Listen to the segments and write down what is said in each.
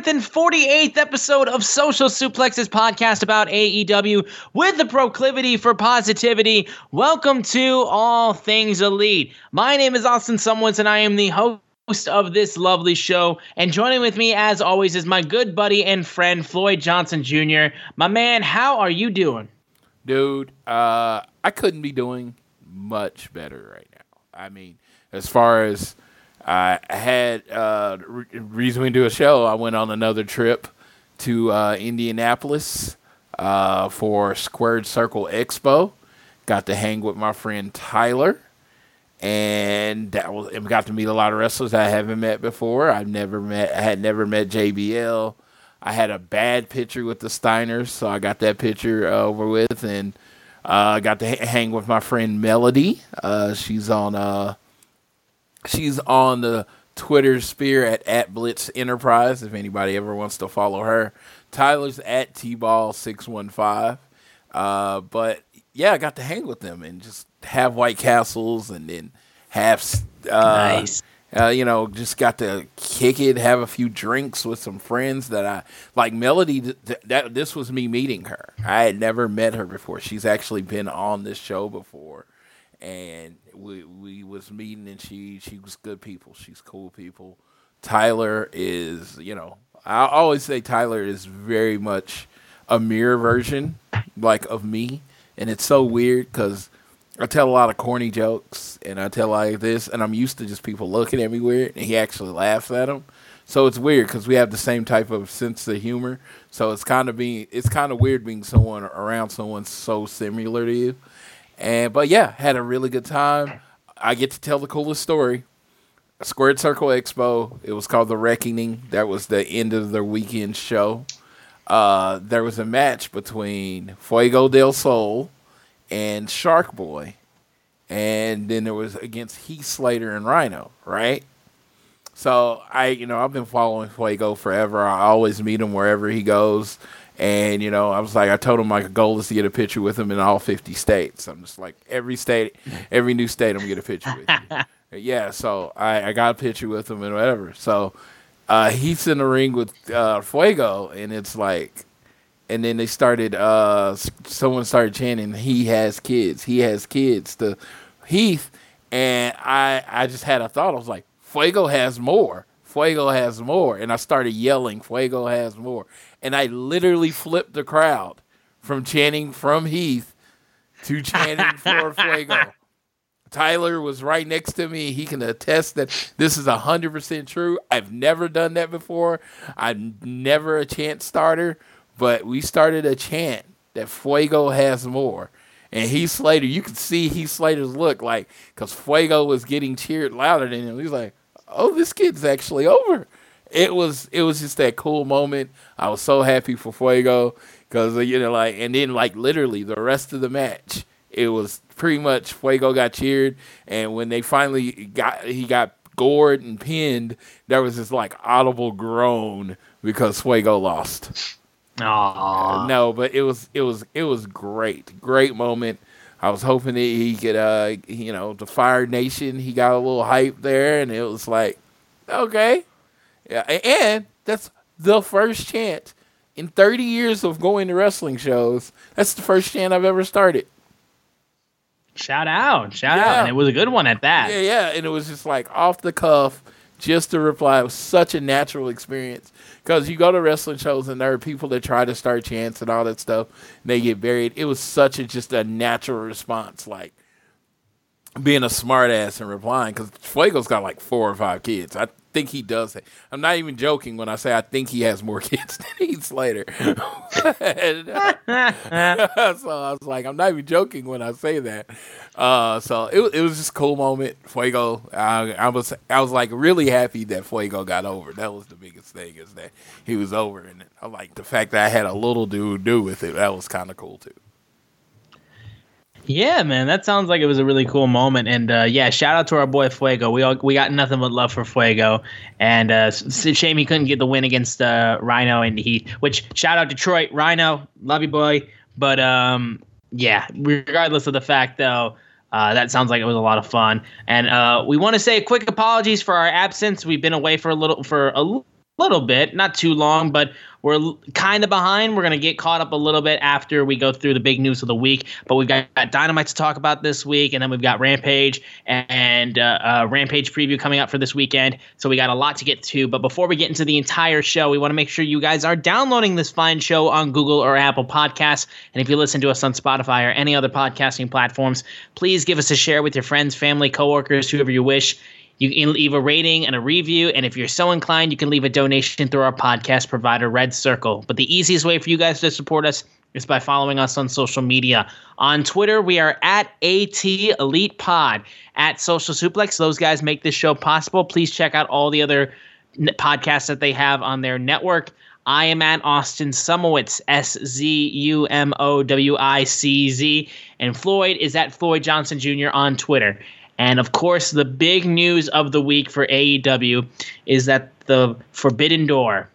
148th episode of Social Suplexes podcast about AEW with the proclivity for positivity. Welcome to All Things Elite. My name is Austin Szumowicz, and I am the host of this lovely show. And joining with me, as always, is my good buddy and friend, Floyd Johnson Jr. My man, how are you doing? dude, uh, I couldn't be doing much better right now. I mean, as far as I had uh, re- reason we do a show, I went on another trip to uh, Indianapolis uh, for Squared Circle Expo. Got to hang with my friend Tyler, and that was and got to meet a lot of wrestlers I haven't met before. I've never met. I had never met JBL. I had a bad picture with the Steiners, so I got that picture uh, over with, and uh, I got to ha- hang with my friend Melody. Uh, she's on uh, she's on the Twitter sphere at, at Blitz Enterprise. If anybody ever wants to follow her, Tyler's at T Ball six one five. Uh, but yeah, I got to hang with them and just have White Castles and then have uh, Nice. uh, you know, just got to kick it, have a few drinks with some friends that I like. Melody, th- th- that this was me meeting her. I had never met her before. She's actually been on this show before, and we we was meeting, and she she was good people. She's cool people. Tyler is, you know, I always say Tyler is very much a mirror version, like of me, and it's so weird because I tell a lot of corny jokes and I tell like this, and I'm used to just people looking at me weird, and he actually laughs at them. So it's weird because we have the same type of sense of humor. So it's kind of being it's kind of weird being someone around someone so similar to you. And but yeah, had a really good time. I get to tell the coolest story. Squared Circle Expo. It was called The Reckoning. That was the end of the weekend show. Uh, there was a match between Fuego del Sol and Shark Boy, and then there was against Heath Slater and Rhino, right? So I, you know, I've been following Fuego forever. I always meet him wherever he goes, and you know, I was like, I told him my goal is to get a picture with him in all fifty states. I'm just like every state, every new state, I'm gonna get a picture with you. yeah, so I, I got a picture with him and whatever. So uh, he's in the ring with uh, Fuego, and it's like and then they started uh someone started chanting he has kids he has kids to heath and i i just had a thought i was like fuego has more fuego has more and i started yelling fuego has more and i literally flipped the crowd from chanting from heath to chanting for fuego Tyler was right next to me. He can attest that this is 100% true. I've never done that before. I'm never a chant starter, but we started a chant that Fuego has more. And Heath Slater, you could see Heath Slater's look like, because Fuego was getting cheered louder than him. He's like, oh, this kid's actually over. It was it was just that cool moment. I was so happy for Fuego because you know like and then like literally the rest of the match it was pretty much Fuego got cheered, and when they finally got he got gored and pinned, there was this like audible groan because Fuego lost. Aww. No, but it was it was it was great, great moment. I was hoping that he could, uh, you know, the Fire Nation. He got a little hype there, and it was like, okay, yeah. And that's the first chant in 30 years of going to wrestling shows. That's the first chant I've ever started. Shout out, shout yeah. out, and it was a good one at that. Yeah, yeah, and it was just like off the cuff, just to reply. It was such a natural experience because you go to wrestling shows and there are people that try to start chants and all that stuff, and they get buried. It was such a just a natural response, like being a smartass and replying because Fuego's got like four or five kids. I think he does. I'm not even joking when I say I think he has more kids than Heath Slater. and, uh, so I was like, I'm not even joking when I say that. Uh, so it it was just a cool moment. Fuego, I, I was I was like really happy that Fuego got over. That was the biggest thing is that he was over, and I like the fact that I had a little dude do with it. That was kind of cool too. Yeah, man, that sounds like it was a really cool moment, and uh, yeah, shout out to our boy Fuego. We all, we got nothing but love for Fuego, and uh, shame he couldn't get the win against uh, Rhino and Heath. Which shout out Detroit Rhino, love you boy. But um, yeah, regardless of the fact though. Uh, that sounds like it was a lot of fun, and uh, we want to say quick apologies for our absence. We've been away for a little for a little bit, not too long, but we're kind of behind. We're going to get caught up a little bit after we go through the big news of the week. But we've got, Dynamite to talk about this week, and then we've got Rampage and uh, uh, Rampage preview coming up for this weekend. So we got a lot to get to. But before we get into the entire show, we want to make sure you guys are downloading this fine show on Google or Apple Podcasts. And if you listen to us on Spotify or any other podcasting platforms, please give us a share with your friends, family, coworkers, whoever you wish. You can leave a rating and a review. And if you're so inclined, you can leave a donation through our podcast provider, Red Circle. But the easiest way for you guys to support us is by following us on social media. On Twitter, we are at AT Elite Pod, at Social Suplex. Those guys make this show possible. Please check out all the other podcasts that they have on their network. I am at Austin Szumowicz, S Z U M O W I C Z. And Floyd is at Floyd Johnson Jr. on Twitter. And of course, the big news of the week for AEW is that the Forbidden Door,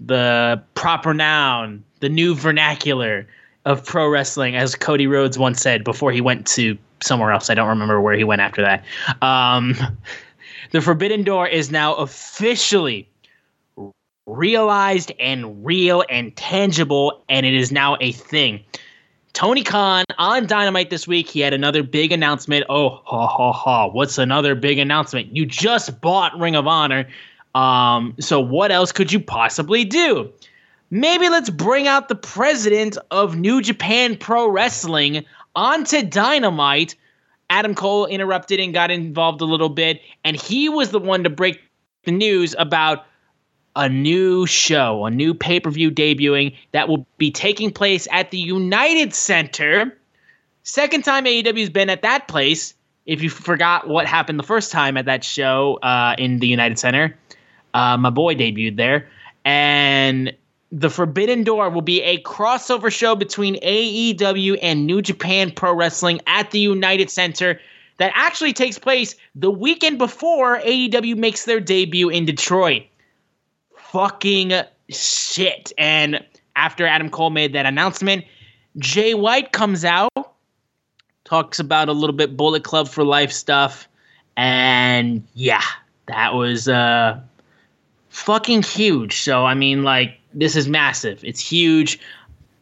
the proper noun, the new vernacular of pro wrestling, as Cody Rhodes once said before he went to somewhere else. I don't remember where he went after that. Um, the Forbidden Door is now officially realized and real and tangible, and it is now a thing. Tony Khan on Dynamite this week, he had another big announcement. Oh, ha ha ha. What's another big announcement? You just bought Ring of Honor. Um, so what else could you possibly do? Maybe let's bring out the president of New Japan Pro Wrestling onto Dynamite. Adam Cole interrupted and got involved a little bit, and he was the one to break the news about a new show, a new pay per view debuting that will be taking place at the United Center. Second time AEW's been at that place. If you forgot what happened the first time at that show uh, in the United Center, uh, my boy debuted there. And the Forbidden Door will be a crossover show between AEW and New Japan Pro Wrestling at the United Center that actually takes place the weekend before AEW makes their debut in Detroit fucking shit. And after Adam Cole made that announcement, Jay White comes out, talks about a little bit Bullet Club for Life stuff, and yeah, that was uh fucking huge. So I mean, like this is massive. It's huge.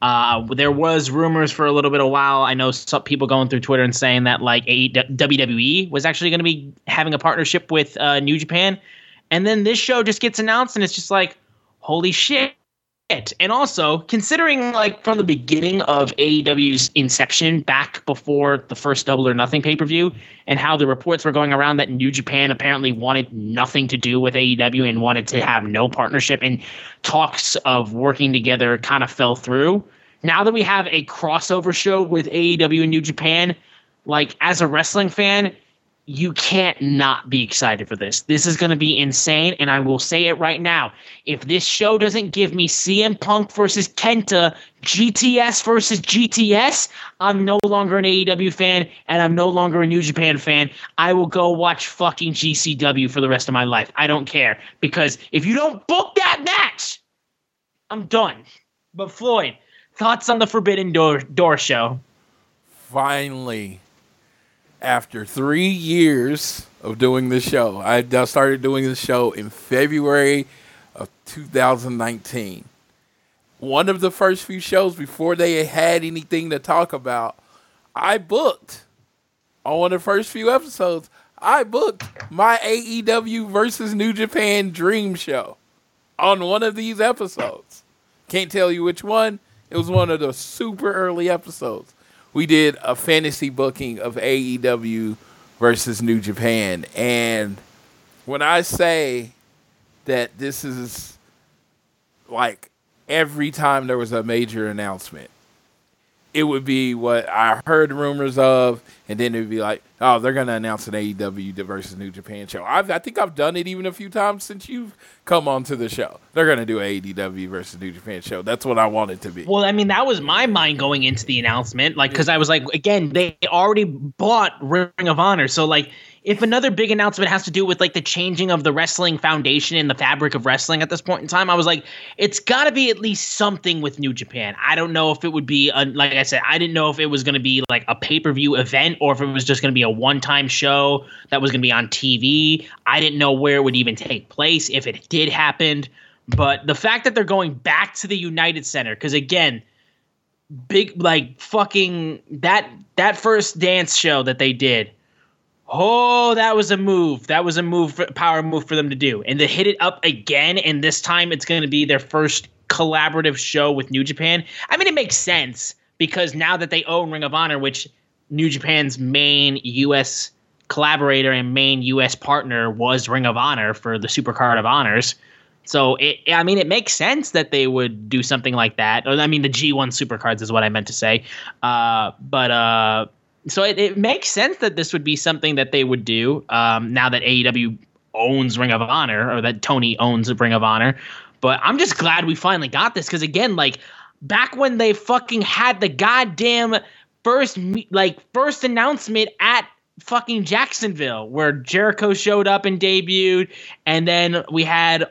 Uh, there was rumors for a little bit of while. I know some people going through Twitter and saying that like WWE was actually going to be having a partnership with uh, New Japan. And then this show just gets announced, and it's just like, holy shit. And also, considering like from the beginning of AEW's inception, back before the first Double or Nothing pay per view, and how the reports were going around that New Japan apparently wanted nothing to do with AEW and wanted to have no partnership, and talks of working together kind of fell through. Now that we have a crossover show with AEW and New Japan, like as a wrestling fan, you can't not be excited for this. This is going to be insane, and I will say it right now. If this show doesn't give me CM Punk versus Kenta, GTS versus GTS, I'm no longer an AEW fan, and I'm no longer a New Japan fan. I will go watch fucking GCW for the rest of my life. I don't care because if you don't book that match, I'm done. But Floyd, thoughts on the Forbidden Door, Door show? finally, after three years of doing the show, I started doing the show in February of 2019. One of the first few shows before they had anything to talk about, I booked on one of the first few episodes. I booked my AEW versus New Japan Dream Show on one of these episodes. Can't tell you which one. It was one of the super early episodes. We did a fantasy booking of AEW versus New Japan. And when I say that this is like every time there was a major announcement, it would be what I heard rumors of, and then it would be like, oh, they're to announce an AEW versus New Japan show. I've, I think I've done it even a few times since you've come onto the show. They're to do an AEW versus New Japan show. That's what I want it to be. Well, I mean, that was my mind going into the announcement, like because I was like, again, they already bought Ring of Honor, so like if another big announcement has to do with like the changing of the wrestling foundation and the fabric of wrestling at this point in time, I was like, it's got to be at least something with New Japan. I don't know if it would be, a, like I said, I didn't know if it was going to be like a pay per view event or if it was just going to be a one time show that was going to be on TV. I didn't know where it would even take place if it did happen. But the fact that they're going back to the United Center, because again, big like fucking that that first dance show that they did Oh, that was a move. That was a move, for, power move for them to do. And to hit it up again, and this time it's going to be their first collaborative show with New Japan. I mean, it makes sense because now that they own Ring of Honor, which New Japan's main U.S. collaborator and main U.S. partner was Ring of Honor for the Supercard of Honors. So it, I mean, it makes sense that they would do something like that. I mean, the G1 Supercards is what I meant to say. Uh, but uh, so it, it makes sense that this would be something that they would do um, now that AEW owns Ring of Honor or that Tony owns Ring of Honor. But I'm just glad we finally got this because again, like back when they fucking had the goddamn first like first announcement at fucking Jacksonville where Jericho showed up and debuted, and then we had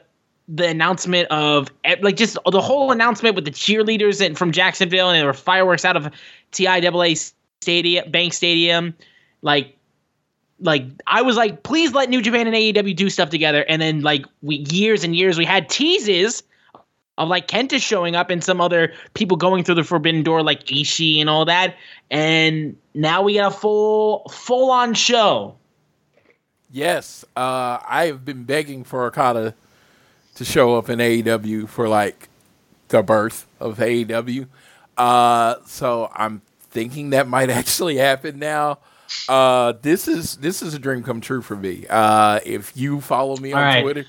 the announcement of like just the whole announcement with the cheerleaders and from Jacksonville and there were fireworks out of TIAA Stadium, Bank Stadium, like like I was like, please let New Japan and AEW do stuff together. And then like we years and years we had teases of like Kenta showing up and some other people going through the forbidden door like Ishii and all that. And now we got a full full on show. Yes. Uh I've been begging for Okada to show up in AEW for like the birth of AEW. Uh so I'm thinking that might actually happen now. Uh, this is this is a dream come true for me. Uh, if you follow me on right. Twitter,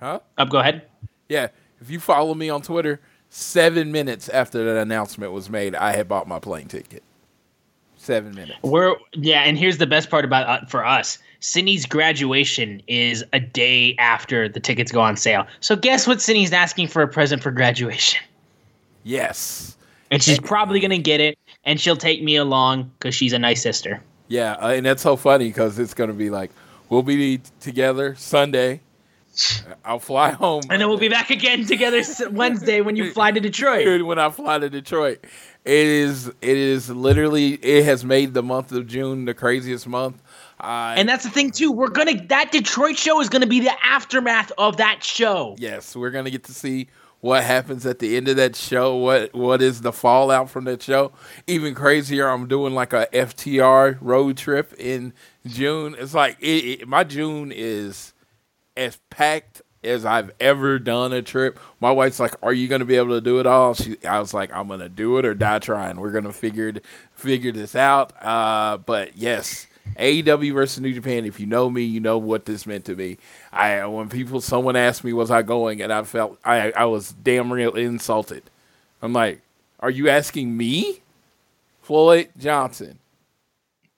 huh? Up, go ahead. Yeah, if you follow me on Twitter, seven minutes after that announcement was made, I had bought my plane ticket. Seven minutes. We're yeah, and here's the best part about uh, for us. Cindy's graduation is a day after the tickets go on sale. So guess what? Cindy's asking for a present for graduation. Yes and she's probably gonna get it, and she'll take me along because she's a nice sister. Yeah, uh, and that's so funny because it's gonna be like we'll be together Sunday. I'll fly home, and then we'll be back again together Wednesday when you fly to Detroit. when I fly to Detroit, it is it is literally it has made the month of June the craziest month. Uh, and that's the thing too. We're gonna that Detroit show is gonna be the aftermath of that show. Yes, we're gonna get to see what happens at the end of that show, what what is the fallout from that show. Even crazier, I'm doing like a FTR road trip in June. It's like it, it, my June is as packed as I've ever done a trip. My wife's like, "Are you going to be able to do it all?" She, I was like, "I'm going to do it or die trying. We're going to figure figure this out." Uh, but yes, AEW versus New Japan. If you know me, you know what this meant to me. I when people someone asked me was I going, and I felt I I was damn real insulted. I'm like, are you asking me, Floyd Johnson?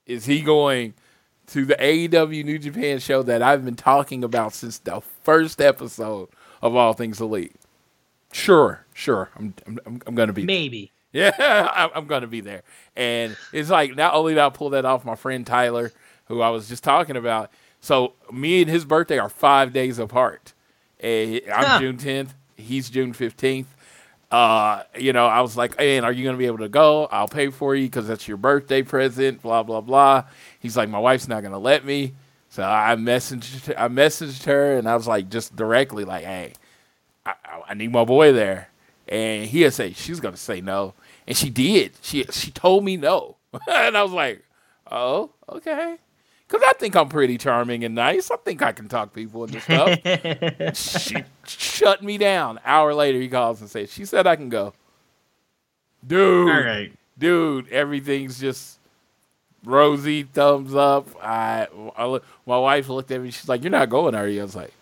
Is he going to the AEW New Japan show that I've been talking about since the first episode of All Things Elite? Sure, sure. I'm I'm, I'm going to be maybe. Yeah, I'm going to be there. And it's like not only did I pull that off, my friend Tyler, who I was just talking about. So me and his birthday are five days apart. I'm huh. June 10th. He's June 15th. uh, you know, I was like, hey, are you going to be able to go? I'll pay for you because that's your birthday present, blah, blah, blah. He's like, my wife's not going to let me. So I messaged, I messaged her and I was like, just directly, like, hey, I, I need my boy there. And he'll say, she's going to say no. And she did. She, she told me no. and I was like, oh, okay. Because I think I'm pretty charming and nice. I think I can talk people into stuff. she shut me down. Hour later, he calls and says, She said I can go. Dude. All right. Dude, everything's just rosy, thumbs up. I, I, my wife looked at me. She's like, You're not going, are you? I was like,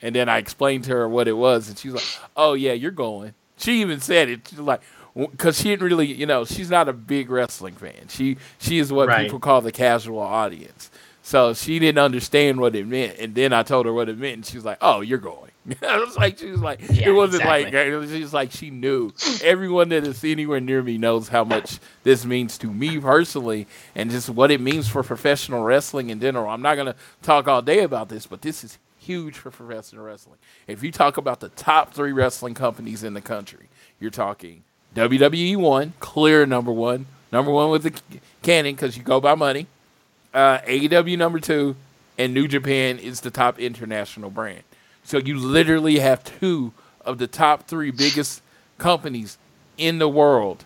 and then I explained to her what it was, and she's like, "Oh yeah, you're going." She even said it. She's like, because she didn't really, you know, she's not a big wrestling fan. She she is what Right. people call the casual audience. So she didn't understand what it meant, and then I told her what it meant, and she was like, "Oh, you're going." I was like, she was like, Yeah, it wasn't exactly. like it was like she knew. Everyone that is anywhere near me knows how much this means to me personally, and just what it means for professional wrestling in general. I'm not gonna talk all day about this, but this is huge for professional wrestling. If you talk about the top three wrestling companies in the country, you're talking WWE one, clear number one, number one with the canon because you go by money. Uh, AEW number two, and New Japan is the top international brand. So you literally have two of the top three biggest companies in the world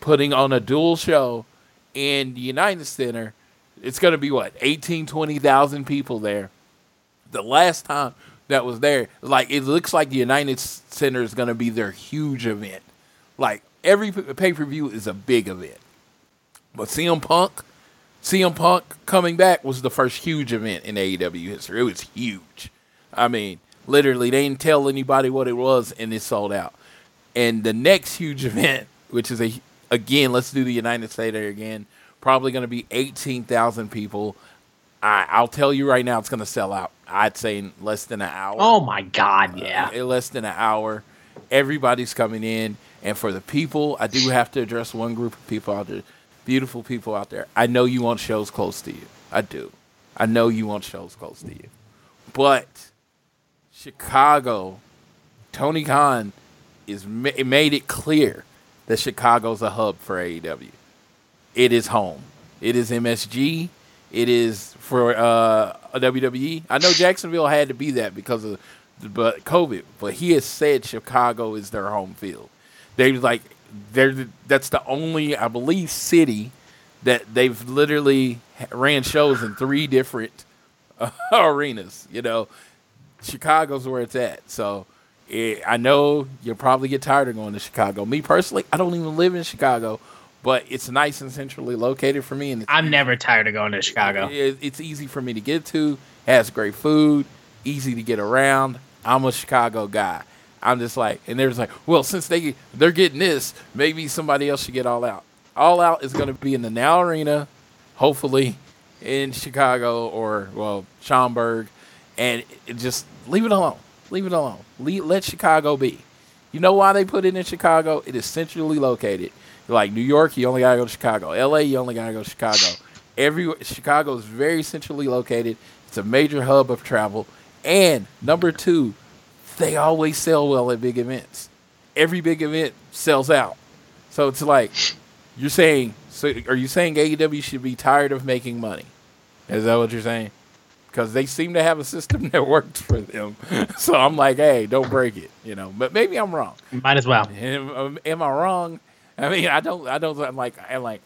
putting on a dual show in the United Center. It's going to be what, 18, 20,000 people there the last time that was there, like it looks like the United Center is going to be their huge event. Like every pay per view is a big event. But CM Punk, CM Punk coming back was the first huge event in AEW history. It was huge. I mean, literally, they didn't tell anybody what it was, and it sold out. And the next huge event, which is a again, let's do the United States again, probably going to be eighteen thousand people. I, I'll tell you right now, it's going to sell out. I'd say less than an hour. Oh my God, uh, yeah. in less than an hour. Everybody's coming in, and for the people, I do have to address one group of people out there, beautiful people out there. I know you want shows close to you. I do. I know you want shows close to you, but Chicago, Tony Khan is ma- made it clear that Chicago's a hub for AEW. It is home. It is MSG. It is for uh, WWE. I know Jacksonville had to be that because of but COVID, but he has said Chicago is their home field. They like they're that's the only I believe city that they've literally ran shows in three different uh, arenas. You know, Chicago's where it's at. So eh, I know you'll probably get tired of going to Chicago. Me personally, I don't even live in Chicago, but it's nice and centrally located for me, and I'm never tired of going to Chicago. it- it's easy for me to get to. Has great food, easy to get around. I'm a Chicago guy. I'm just like, and there's like, well, since they they're getting this, maybe somebody else should get all out. All out is going to be in the Now Arena, hopefully in Chicago or well Schaumburg, and it just leave it alone. Leave it alone. Le let Chicago be. You know why they put it in Chicago? It is centrally located. Like New York, you only gotta go to Chicago. L.A., you only gotta go to Chicago. Every Chicago is very centrally located. It's a major hub of travel. And number two, they always sell well at big events. Every big event sells out. So it's like you're saying. So are you saying AEW should be tired of making money? Is that what you're saying? Because they seem to have a system that works for them. So I'm like, hey, don't break it, you know. But maybe I'm wrong. Might as well. Am, am I wrong? I mean, I don't. I don't. I'm like. I'm like.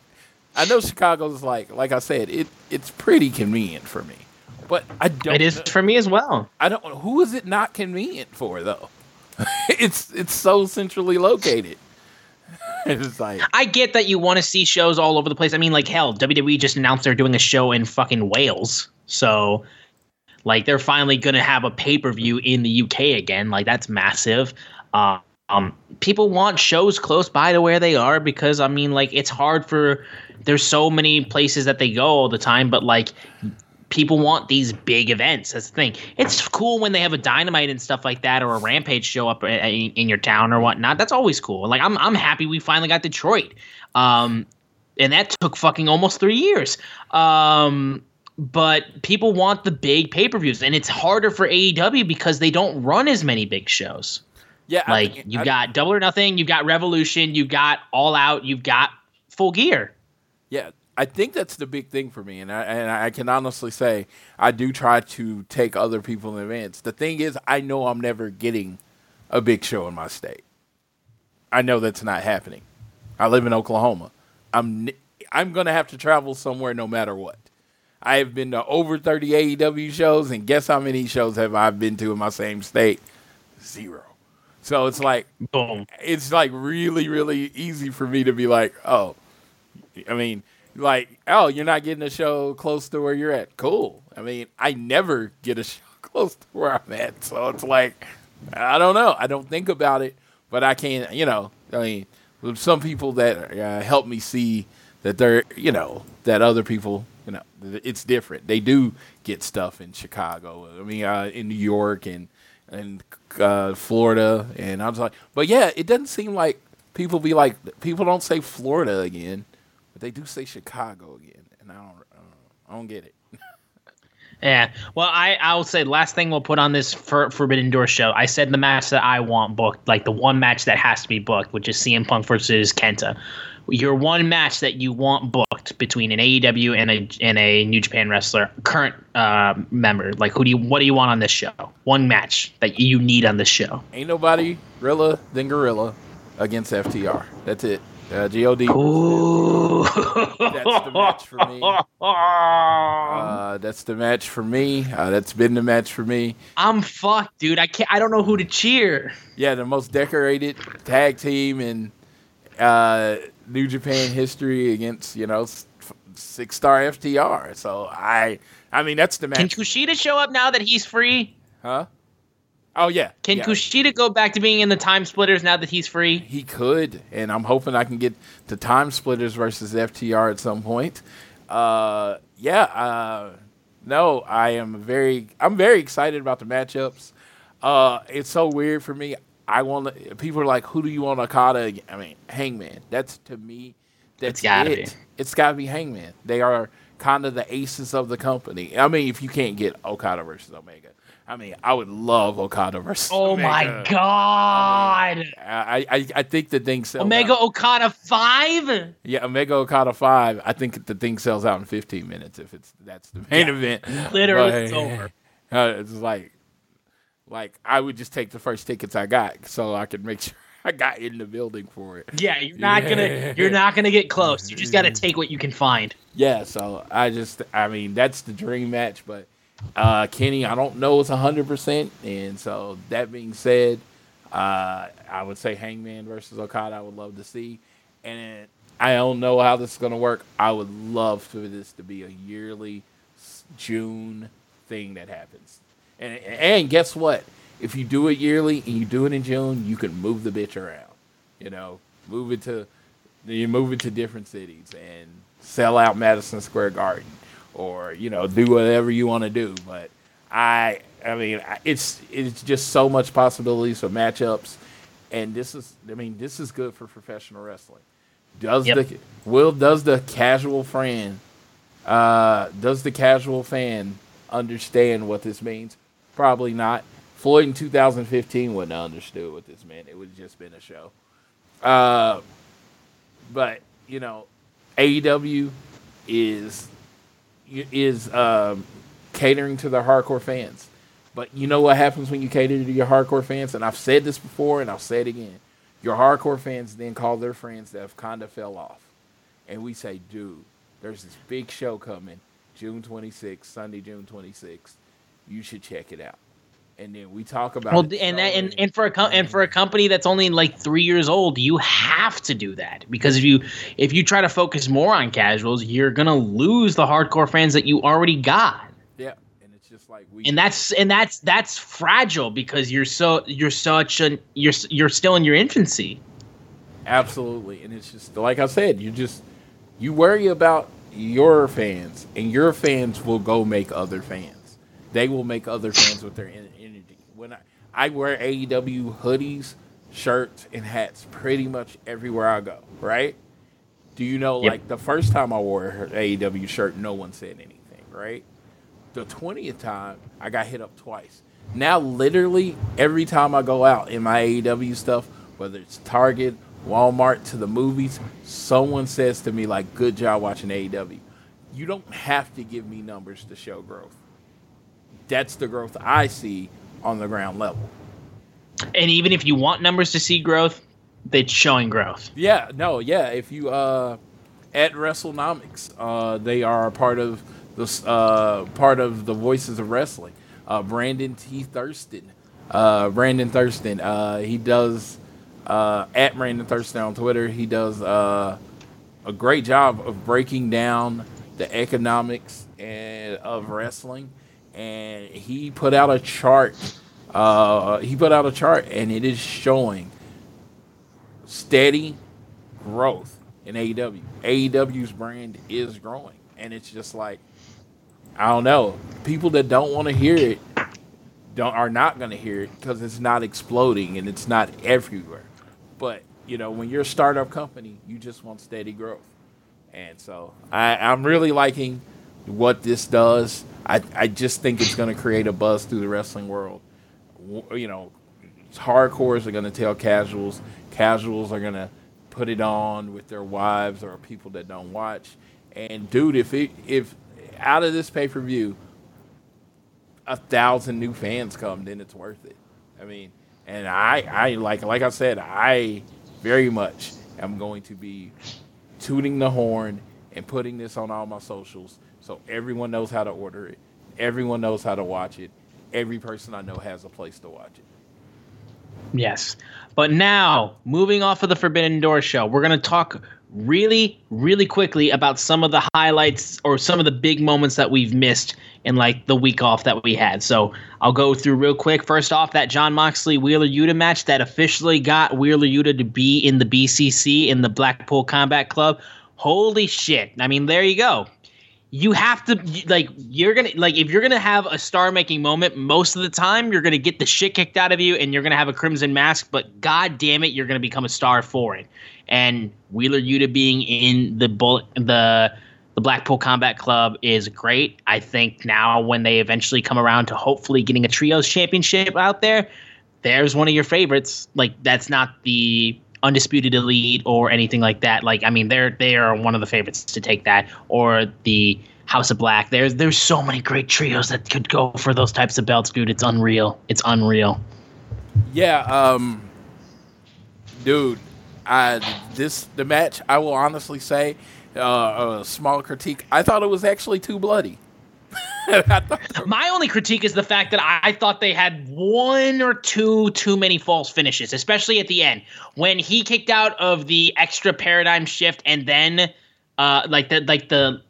I know Chicago's like. Like I said, it it's pretty convenient for me. But I don't. It is know- for me as well. I don't. Who is it not convenient for though? it's it's so centrally located. it's like I get that you want to see shows all over the place. I mean, like hell, WWE just announced they're doing a show in fucking Wales. So like they're finally gonna have a pay-per-view in the UK again. Like that's massive. Uh, um people want shows close by to where they are because I mean like it's hard for there's so many places that they go all the time, but like people want these big events. That's the thing. It's cool when they have a dynamite and stuff like that, or a rampage show up in, in your town or whatnot. That's always cool. Like I'm, I'm happy we finally got Detroit, um, and that took fucking almost three years. Um, but people want the big pay per views, and it's harder for AEW because they don't run as many big shows. Yeah, like you've got Double or Nothing, you've got Revolution, you've got All Out, you've got Full Gear. Yeah, I think that's the big thing for me, and I, and I can honestly say I do try to take other people in advance. The thing is, I know I'm never getting a big show in my state. I know that's not happening. I live in Oklahoma. I'm I'm gonna have to travel somewhere no matter what. I have been to over 30 AEW shows, and guess how many shows have I been to in my same state? Zero. So it's like, Boom. it's like really, really easy for me to be like, oh, I mean, like, oh, you're not getting a show close to where you're at. Cool. I mean, I never get a show close to where I'm at. So it's like, I don't know. I don't think about it, but I can't, you know, I mean, some people that uh, help me see that they're, you know, that other people, you know, it's different. They do get stuff in Chicago. I mean, uh, in New York and and uh, Florida, and I was like, but yeah, it doesn't seem like people be like people don't say Florida again, but they do say Chicago again, and I don't, I don't, get it. Yeah, well, I I will say last thing we'll put on this for, Forbidden Door show. I said the match that I want booked, like the one match that has to be booked, which is CM Punk versus Kenta your one match that you want booked between an AEW and a and a New Japan wrestler, current uh, member. Like, who do you what do you want on this show? One match that you need on this show. Ain't nobody Rilla than Gorilla against FTR. That's it. Uh, God. Ooh. That's the match for me. Uh, that's the match for me. Uh, that's been the match for me. I'm fucked, dude. I can't. I don't know who to cheer. Yeah, the most decorated tag team and. uh, New Japan history against you know six star FTR. So I, I mean that's the match. Can Kushida show up now that he's free? Huh? Oh yeah. Can yeah. Kushida go back to being in the time splitters now that he's free? He could, and I'm hoping I can get the time splitters versus FTR at some point. Uh, yeah. Uh, no, I am very, I'm very excited about the matchups. Uh, it's so weird for me. I want people are like, who do you want Okada? I mean, Hangman. That's to me. That's it's gotta it. Be. It's gotta be Hangman. They are kind of the aces of the company. I mean, if you can't get Okada versus Omega, I mean, I would love Okada versus. Oh Omega. my god! I, I I think the thing sells Omega out. Okada five. Yeah, Omega Okada five. I think the thing sells out in fifteen minutes if it's that's the main yeah. event. Literally, but, it's over. Uh, it's like like I would just take the first tickets I got so I could make sure I got in the building for it. Yeah, you're not yeah. gonna you're not gonna get close. You just gotta take what you can find. Yeah, so I just I mean that's the dream match, but uh, Kenny I don't know it's hundred percent, and so that being said, uh, I would say Hangman versus Okada I would love to see, and I don't know how this is gonna work. I would love for this to be a yearly June thing that happens. And, and guess what? If you do it yearly and you do it in June, you can move the bitch around. You know, move it to you move it to different cities and sell out Madison Square Garden, or you know, do whatever you want to do. But I, I mean, it's it's just so much possibilities for matchups, and this is, I mean, this is good for professional wrestling. Does yep. the will does the casual fan, uh, does the casual fan understand what this means? Probably not. Floyd in 2015 wouldn't have understood what this meant. It would have just been a show. Uh, but you know, AEW is is um, catering to their hardcore fans. But you know what happens when you cater to your hardcore fans? And I've said this before, and I'll say it again. Your hardcore fans then call their friends that have kind of fell off, and we say, "Dude, there's this big show coming, June 26th, Sunday, June 26th you should check it out. And then we talk about well, and, and and for a com- and for a company that's only like three years old, you have to do that because if you if you try to focus more on casuals, you're gonna lose the hardcore fans that you already got. Yeah, and it's just like we and that's and that's that's fragile because you're so you're such a you're you're still in your infancy. Absolutely, and it's just like I said, you just you worry about your fans, and your fans will go make other fans they will make other fans with their energy. When I, I wear AEW hoodies, shirts, and hats pretty much everywhere I go, right? Do you know, yep. like the first time I wore an AEW shirt, no one said anything, right? The 20th time, I got hit up twice. Now, literally, every time I go out in my AEW stuff, whether it's Target, Walmart, to the movies, someone says to me, like, good job watching AEW. You don't have to give me numbers to show growth. That's the growth I see on the ground level. And even if you want numbers to see growth, it's showing growth. Yeah, no, yeah. If you uh, at WrestleNomics, uh, they are part of the uh, part of the Voices of Wrestling. Uh, Brandon T. Thurston, uh, Brandon Thurston. Uh, he does uh, at Brandon Thurston on Twitter. He does uh, a great job of breaking down the economics and of wrestling, and he put out a chart. Uh, he put out a chart, and it is showing steady growth in AEW. AEW's brand is growing, and it's just like I don't know. People that don't want to hear it don't are not going to hear it because it's not exploding and it's not everywhere. But you know, when you're a startup company, you just want steady growth, and so I, I'm really liking what this does. I I just think it's going to create a buzz through the wrestling world. You know, hardcores are going to tell casuals. Casuals are going to put it on with their wives or people that don't watch. And dude, if it if out of this pay per view, a thousand new fans come, then it's worth it. I mean, and I, I like, like I said, I very much am going to be tooting the horn and putting this on all my socials so everyone knows how to order it, everyone knows how to watch it, every person I know has a place to watch it. Yes. But now, moving off of the Forbidden Door show, we're going to talk really, really quickly about some of the highlights or some of the big moments that we've missed in like the week off that we had. So I'll go through real quick. First off, that Jon Moxley Wheeler Yuta match that officially got Wheeler Yuta to be in the BCC in the Blackpool Combat Club. Holy shit. I mean, there you go you have to like you're gonna like if you're gonna have a star making moment most of the time you're gonna get the shit kicked out of you and you're gonna have a crimson mask but god damn it you're gonna become a star for it. And wheeler yuta being in the bullet the the blackpool combat club is great. I think now when they eventually come around to hopefully getting a trios championship out there there's one of your favorites. Like that's not the undisputed elite or anything like that. Like I mean, they're they are one of the favorites to take that or the House of Black. There's there's so many great trios that could go for those types of belts, dude. It's unreal. It's unreal. Yeah, um, dude, I this the match. I will honestly say, uh, a small critique. I thought it was actually too bloody. My only critique is the fact that I thought they had one or two too many false finishes, especially at the end when he kicked out of the extra paradigm shift and then, uh, like the like the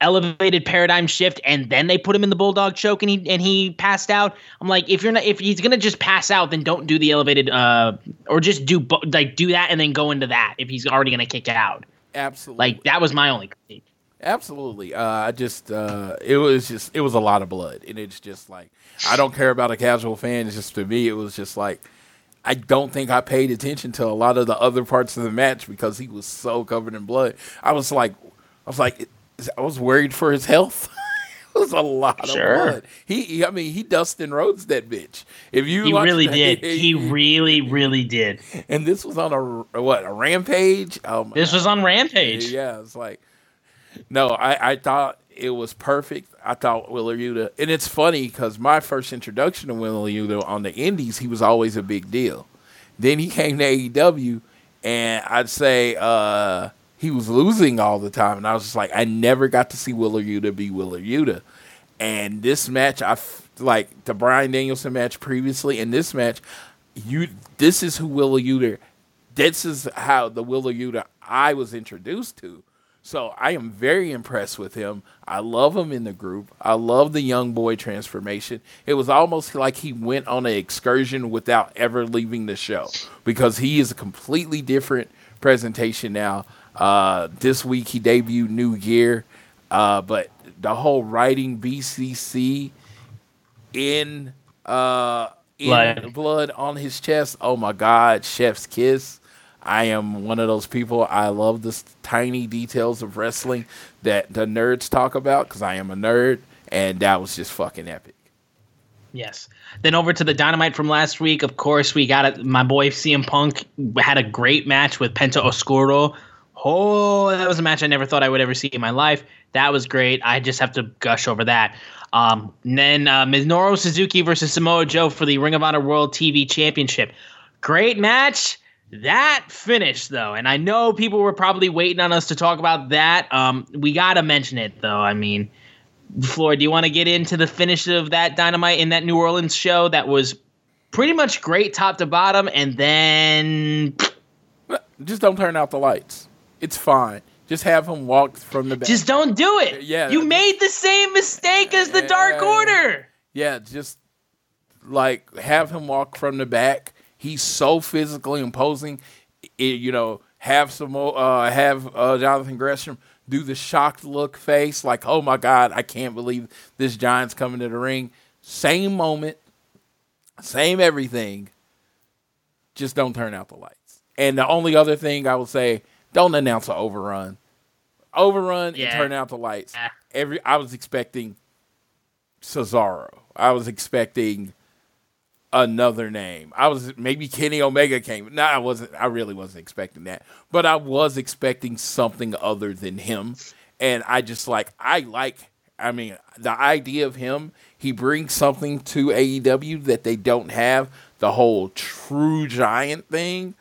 elevated paradigm shift and then they put him in the bulldog choke and he and he passed out. I'm like if you're not if he's gonna just pass out then don't do the elevated uh or just do like do that and then go into that if he's already gonna kick out. Absolutely like that was my only critique Absolutely. Uh, I just uh, it was just it was a lot of blood, and it's just like I don't care about a casual fan. It's just to me, it was just like I don't think I paid attention to a lot of the other parts of the match because he was so covered in blood. I was like, I was like, I was worried for his health. it was a lot sure. of blood. He, I mean, he Dustin Rhodes that bitch. If you, he really that, did. He, he, really, really did. And this was on a what a rampage. Oh this God. was on Rampage. Yeah, it's like no, I, I thought it was perfect. I thought Wheeler Yuta, and it's funny because my first introduction to Wheeler Yuta on the Indies, he was always a big deal. Then he came to AEW, and I'd say uh, he was losing all the time, and I was just like, I never got to see Wheeler Yuta be Wheeler Yuta. And this match, I f- like the Bryan Danielson match previously, and this match, you this is who Wheeler Yuta. This is how the Wheeler Yuta I was introduced to so I am very impressed with him. I love him in the group. I love the young boy transformation. It was almost like he went on an excursion without ever leaving the show because he is a completely different presentation now. Uh, this week he debuted new gear, uh, but the whole writing BCC in uh, in blood. blood on his chest. Oh my God, Chef's kiss. I am one of those people. I love the tiny details of wrestling that the nerds talk about because I am a nerd, and that was just fucking epic. Yes. Then over to the Dynamite from last week. Of course, we got it. My boy CM Punk had a great match with Penta Oscuro. Oh, that was a match I never thought I would ever see in my life. That was great. I just have to gush over that. Um, then uh, Minoru Suzuki versus Samoa Joe for the Ring of Honor World TV Championship. Great match. That finish, though, and I know people were probably waiting on us to talk about that. Um, we gotta mention it though. I mean, Floyd, do you want to get into the finish of that Dynamite in that New Orleans show that was pretty much great top to bottom, and then Just don't turn out the lights. It's fine. Just have him walk from the back. just don't do it. Yeah. you made the same mistake as the Dark Order. yeah, just like have him walk from the back. He's so physically imposing. It, you know, have some more, uh, have uh, Jonathan Gresham do the shocked look face, like, oh my God, I can't believe this Giant's coming to the ring. Same moment, same everything. Just don't turn out the lights. And the only other thing I will say, don't announce an overrun. Overrun Yeah. and turn out the lights. Every I was expecting Cesaro. I was expecting another name. I was maybe Kenny Omega came. No, I wasn't. I really wasn't expecting that. But I was expecting something other than him. And I just like I like. I mean, the idea of him. He brings something to AEW that they don't have. The whole true giant thing.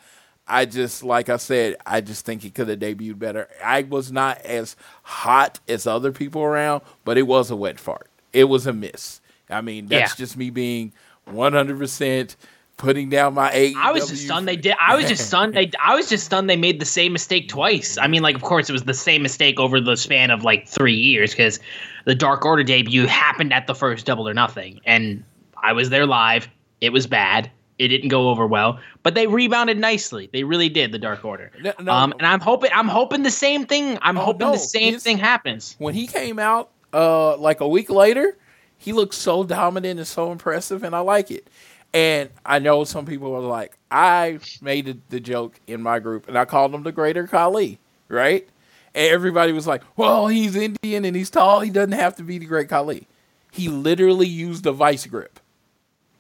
I just, like I said, I just think he could have debuted better. I was not as hot as other people around, but it was a wet fart. It was a miss. I mean, that's Yeah. just me being 100% putting down my AEW. I was just stunned they did. I was just stunned. They, I was just stunned they made the same mistake twice. I mean, like, of course, it was the same mistake over the span of like three years because the Dark Order debut happened at the first Double or Nothing, and I was there live. It was bad. It didn't go over well, but they rebounded nicely. They really did. The Dark Order. No, no. um, and I'm hoping. I'm hoping the same thing. I'm Oh, hoping no, the same his- thing happens. when he came out uh like a week later, he looks so dominant and so impressive, and I like it. And I know some people were like, I made the- the joke in my group, and I called him the Greater Khali, right? And everybody was like, "Well, he's Indian and he's tall. He doesn't have to be the Great Khali. He literally used a vice grip.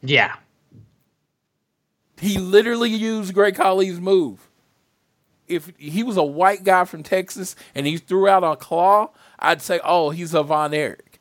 Yeah. He literally used Great Khali's move. If he was a white guy from Texas and he threw out a claw, I'd say, oh, he's a Von Erich.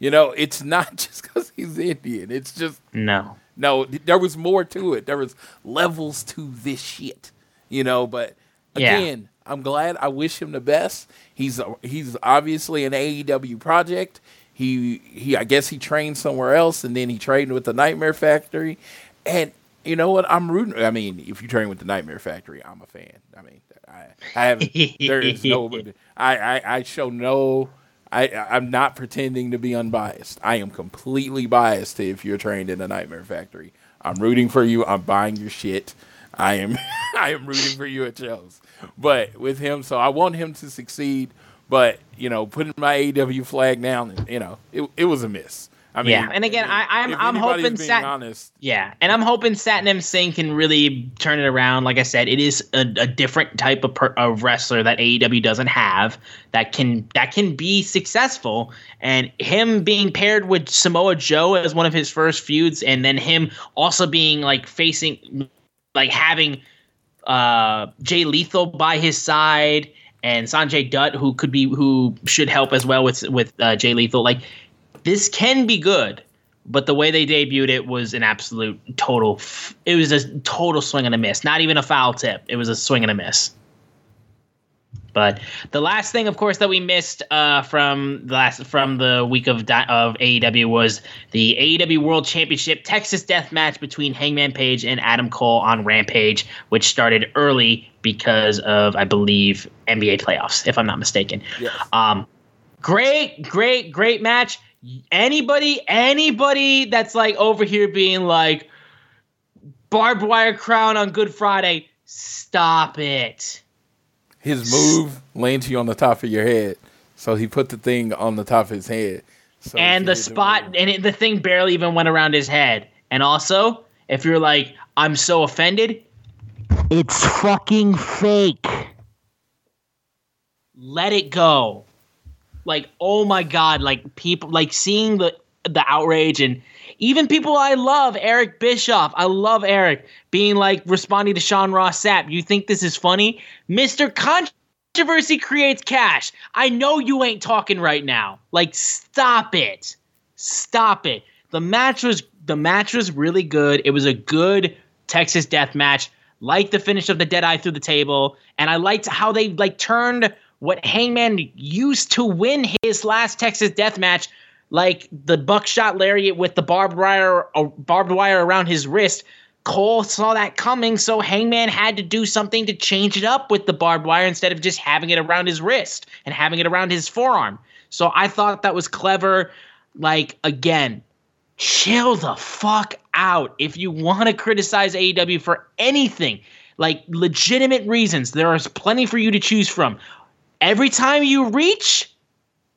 You know, it's not just because he's Indian. It's just, No. no, there was more to it. There was levels to this shit, you know, but Yeah. again, I'm glad. I wish him the best. He's he's obviously an AEW project. He he I guess he trained somewhere else and then he trained with the Nightmare Factory. And you know what? I'm rooting. I mean, if you train with the Nightmare Factory, I'm a fan. I mean, I I have there is no I I, I show no I I'm not pretending to be unbiased. I am completely biased to if you're trained in the Nightmare Factory. I'm rooting for you. I'm buying your shit. I am I am rooting for you at shows. But with him, so I want him to succeed. But you know, putting my AEW flag down, you know, it it was a miss. I mean, Yeah, and again, I- I'm- if I'm hoping being Sat- honest. Yeah, and I'm hoping Satnam Singh can really turn it around. Like I said, it is a, a different type of, per, of wrestler that AEW doesn't have that can that can be successful. And him being paired with Samoa Joe as one of his first feuds, and then him also being like facing, like having uh, Jay Lethal by his side and Sanjay Dutt, who could be who should help as well with with uh, Jay Lethal. Like this can be good, but the way they debuted it was an absolute total. F- it was a total swing and a miss. Not even a foul tip. It was a swing and a miss. But the last thing, of course, that we missed uh, from the last from the week of of AEW was the AEW World Championship Texas Death Match between Hangman Page and Adam Cole on Rampage, which started early because of, I believe, NBA playoffs, if I'm not mistaken. Yes. Um, great, great, great match. Anybody, anybody that's like over here being like barbed wire crown on Good Friday, stop it. His move lands you on the top of your head, so he put the thing on the top of his head. So and the spot and it, the thing barely even went around his head. And also, if you're like, I'm so offended, it's fucking fake. Let it go. Like, oh my god, like people like seeing the the outrage and Even people I love, Eric Bischoff, I love Eric being like responding to Sean Ross Sapp. You think this is funny? Mr. Controversy creates cash. I know you ain't talking right now. Like, stop it. Stop it. The match was the match was really good. It was a good Texas death match. Like the finish of the Dead Eye through the table, and I liked how they like turned what Hangman used to win his last Texas death match like the buckshot lariat with the barbed wire uh, barbed wire around his wrist. Cole saw that coming, so Hangman had to do something to change it up with the barbed wire instead of just having it around his wrist and having it around his forearm. So I thought that was clever. Like again, chill the fuck out. If you want to criticize AEW for anything, like legitimate reasons, there is plenty for you to choose from. Every time you reach,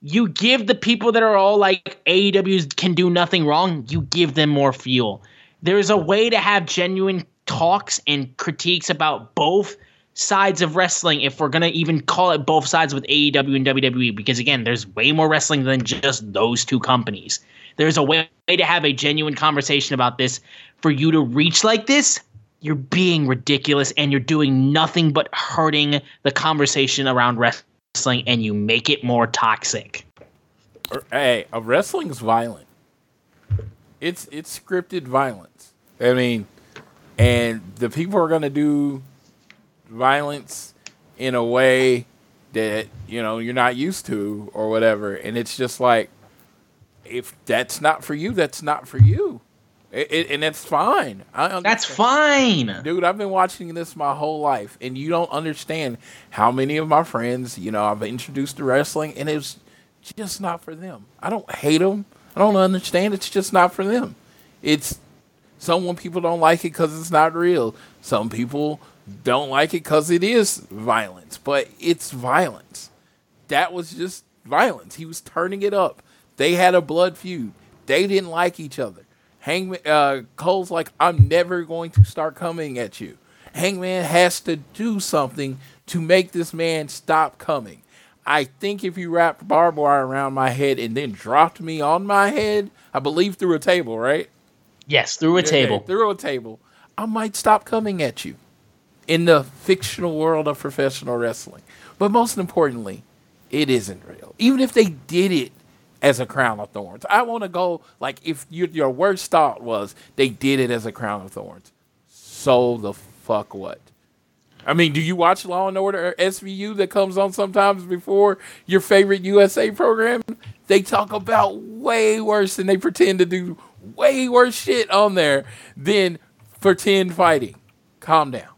you give the people that are all like AEWs can do nothing wrong, you give them more fuel. There's a way to have genuine talks and critiques about both sides of wrestling if we're going to even call it both sides with AEW and WWE because again, there's way more wrestling than just those two companies. There's a way to have a genuine conversation about this for you to reach like this. You're being ridiculous and you're doing nothing but hurting the conversation around wrestling wrestling and you make it more toxic. Hey, wrestling's violent. It's it's scripted violence. I mean, and the people are gonna do violence in a way that you know you're not used to or whatever, and it's just like if that's not for you, that's not for you. It, it, and that's fine. That's fine, dude. I've been watching this my whole life, and you don't understand how many of my friends, you know, I've introduced to wrestling, and it's just not for them. I don't hate them. I don't understand. It's just not for them. It's some people don't like it because it's not real. Some people don't like it because it is violence, but it's violence. That was just violence. He was turning it up. They had a blood feud. They didn't like each other. Hangman uh, Cole's like, I'm never going to start coming at you. Hangman has to do something to make this man stop coming. I think if you wrapped barbed wire around my head and then dropped me on my head, I believe through a table, right? Yes, through a yeah, table. Through a table, I might stop coming at you in the fictional world of professional wrestling. But most importantly, it isn't real. Even if they did it as a crown of thorns. I want to go like if you, your worst thought was they did it as a crown of thorns. So the fuck what? I mean, do you watch Law and Order or SVU that comes on sometimes before your favorite USA program? They talk about way worse and they pretend to do way worse shit on there than pretend fighting. Calm down.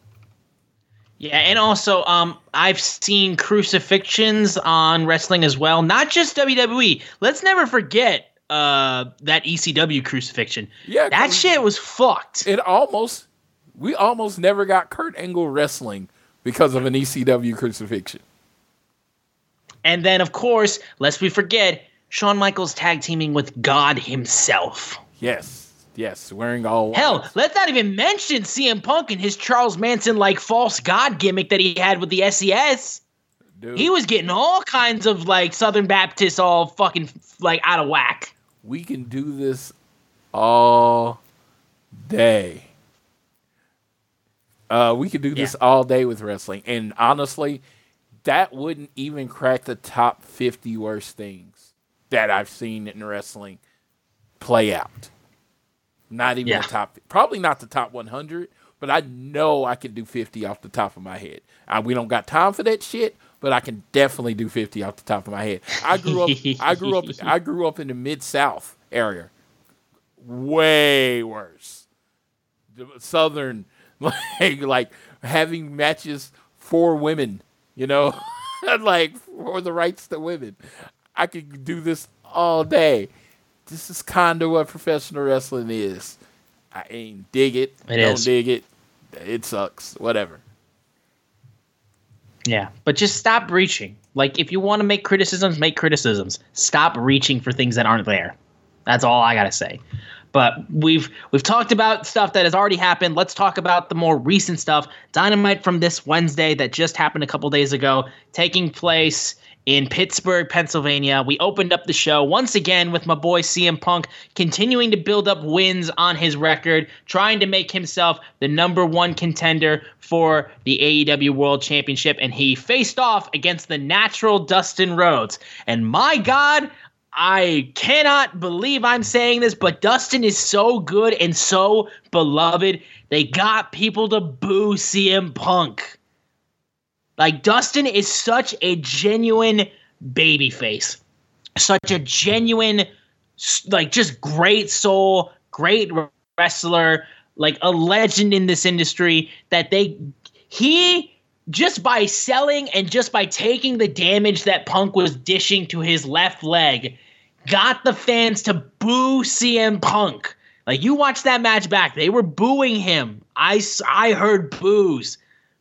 Yeah, and also um I've seen crucifixions on wrestling as well, not just WWE. Let's never forget uh that ECW crucifixion. Yeah, that shit was fucked. It almost we almost never got Kurt Angle wrestling because of an ECW crucifixion. And then of course, lest we forget, Shawn Michaels tag teaming with God himself. Yes. Yes, wearing all. Hell, let's not even mention CM Punk and his Charles Manson like false god gimmick that he had with the SES. Dude. He was getting all kinds of like Southern Baptists all fucking like out of whack. We can do this all day. Uh, we could do this yeah. all day with wrestling, and honestly, that wouldn't even crack the top fifty worst things that I've seen in wrestling play out. Not even yeah. the top, probably not the top 100, but I know I can do 50 off the top of my head. I, we don't got time for that shit, but I can definitely do 50 off the top of my head. I grew up, I grew up, I grew up in the mid South area. Way worse. The southern, like, like having matches for women, you know, like for the rights to women. I could do this all day this is kind of what professional wrestling is. I ain't dig it. it don't is. dig it. It sucks. Whatever. Yeah, but just stop reaching. Like, if you want to make criticisms, make criticisms. Stop reaching for things that aren't there. That's all I gotta say. But we've we've talked about stuff that has already happened. Let's talk about the more recent stuff. Dynamite from this Wednesday that just happened a couple days ago, taking place in Pittsburgh, Pennsylvania. We opened up the show once again with my boy CM Punk continuing to build up wins on his record, trying to make himself the number one contender for the AEW World Championship. And he faced off against the natural Dustin Rhodes. And my God, I cannot believe I'm saying this, but Dustin is so good and so beloved. They got people to boo CM Punk. Like Dustin is such a genuine babyface, such a genuine, like just great soul, great wrestler, like a legend in this industry. That they he just by selling and just by taking the damage that Punk was dishing to his left leg, got the fans to boo CM Punk. Like you watch that match back, they were booing him. I I heard boos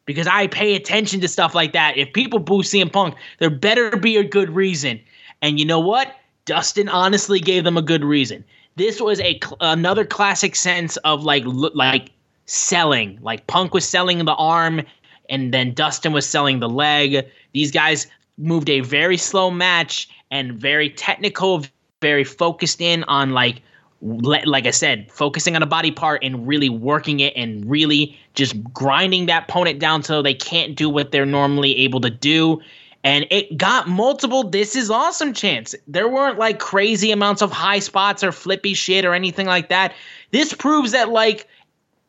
because I pay attention to stuff like that. If people boo CM Punk, there better be a good reason. And you know what? Dustin honestly gave them a good reason. This was a another classic sense of like like selling. Like Punk was selling the arm and then Dustin was selling the leg. These guys moved a very slow match and very technical, very focused in on like like I said, focusing on a body part and really working it and really just grinding that opponent down so they can't do what they're normally able to do. And it got multiple this is awesome chance. There weren't like crazy amounts of high spots or flippy shit or anything like that. This proves that like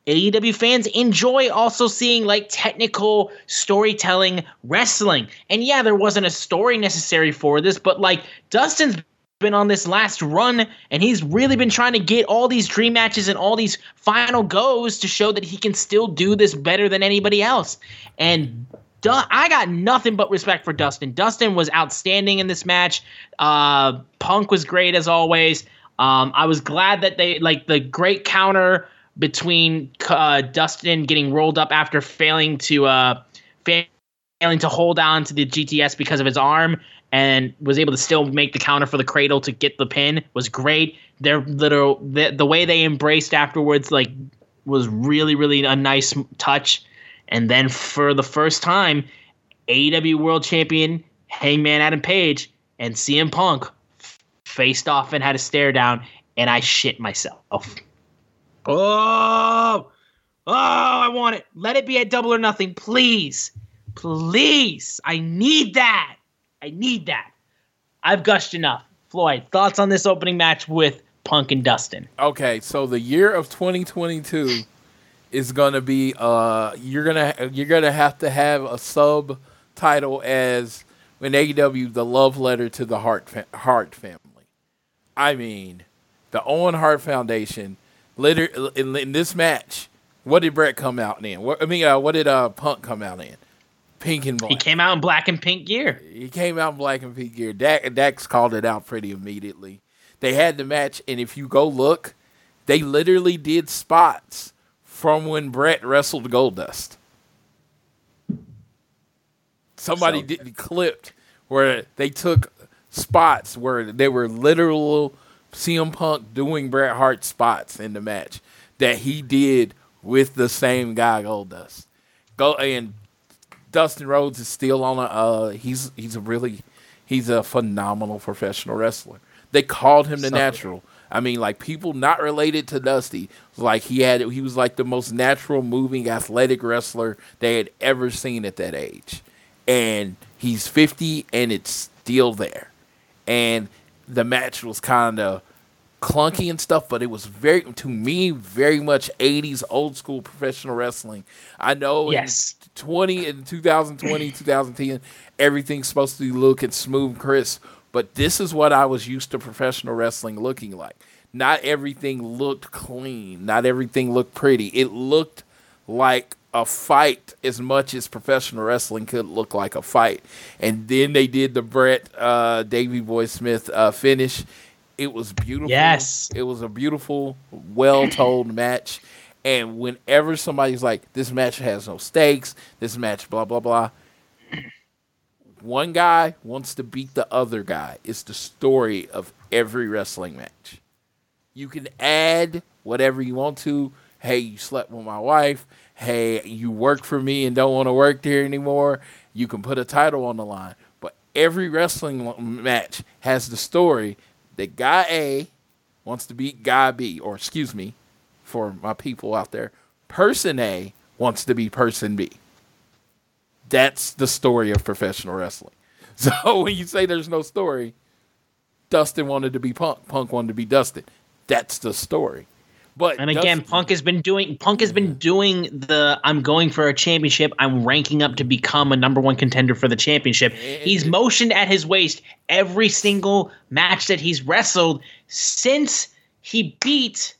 AEW fans enjoy also seeing like technical storytelling wrestling. And yeah, there wasn't a story necessary for this, but like Dustin's been on this last run and he's really been trying to get all these dream matches and all these final goes to show that he can still do this better than anybody else. And I got nothing but respect for Dustin. Dustin was outstanding in this match. Uh, Punk was great as always. Um, I was glad that they like the great counter between uh, Dustin getting rolled up after failing to uh, failing to hold on to the GTS because of his arm, and was able to still make the counter for the cradle to get the pin was great. Their little the, the way they embraced afterwards like was really really a nice touch. And then for the first time, AEW World Champion Hangman Adam Page and CM Punk faced off and had a stare down, and I shit myself. Oh, oh, I want it. Let it be at double or nothing, please, please. I need that. I need that. I've gushed enough. Floyd, thoughts on this opening match with Punk and Dustin? Okay, so the year of 2022 is gonna be uh you're gonna you're gonna have to have a subtitle as when AEW the love letter to the Hart fa- Hart family. I mean, the Owen Hart Foundation. Later in, in this match, what did Bret come out in? What, I mean, uh, what did uh, Punk come out in? Pink and black. He came out in black and pink gear. He came out in black and pink gear. Dax, Dax called it out pretty immediately. They had the match, and if you go look, they literally did spots from when Bret wrestled Goldust. Somebody so did clipped where they took spots where they were literal CM Punk doing Bret Hart spots in the match that he did with the same guy Goldust. Go and Dustin Rhodes is still on a. Uh, he's he's a really he's a phenomenal professional wrestler. They called him the so, natural. I mean, like people not related to Dusty, like he had he was like the most natural, moving, athletic wrestler they had ever seen at that age, and he's fifty and it's still there, and the match was kind of clunky and stuff, but it was very to me very much 80s old school professional wrestling. I know yes. in 20 in 2020, 2010, everything's supposed to be looking smooth, and crisp, but this is what I was used to professional wrestling looking like. Not everything looked clean, not everything looked pretty. It looked like a fight as much as professional wrestling could look like a fight. And then they did the Bret uh, Davey Boy Smith uh, finish it was beautiful. Yes. It was a beautiful, well told match. And whenever somebody's like, this match has no stakes, this match, blah, blah, blah, one guy wants to beat the other guy. It's the story of every wrestling match. You can add whatever you want to. Hey, you slept with my wife. Hey, you work for me and don't want to work there anymore. You can put a title on the line But every wrestling match has the story that guy A wants to beat guy B, or excuse me, for my people out there, person A wants to be person B. That's the story of professional wrestling. So when you say there's no story, Dustin wanted to be Punk, Punk wanted to be Dustin. That's the story. But and again, Dustin, Punk has been doing Punk has been doing the I'm going for a championship. I'm ranking up to become a number one contender for the championship. He's motioned at his waist every single match that he's wrestled since he beat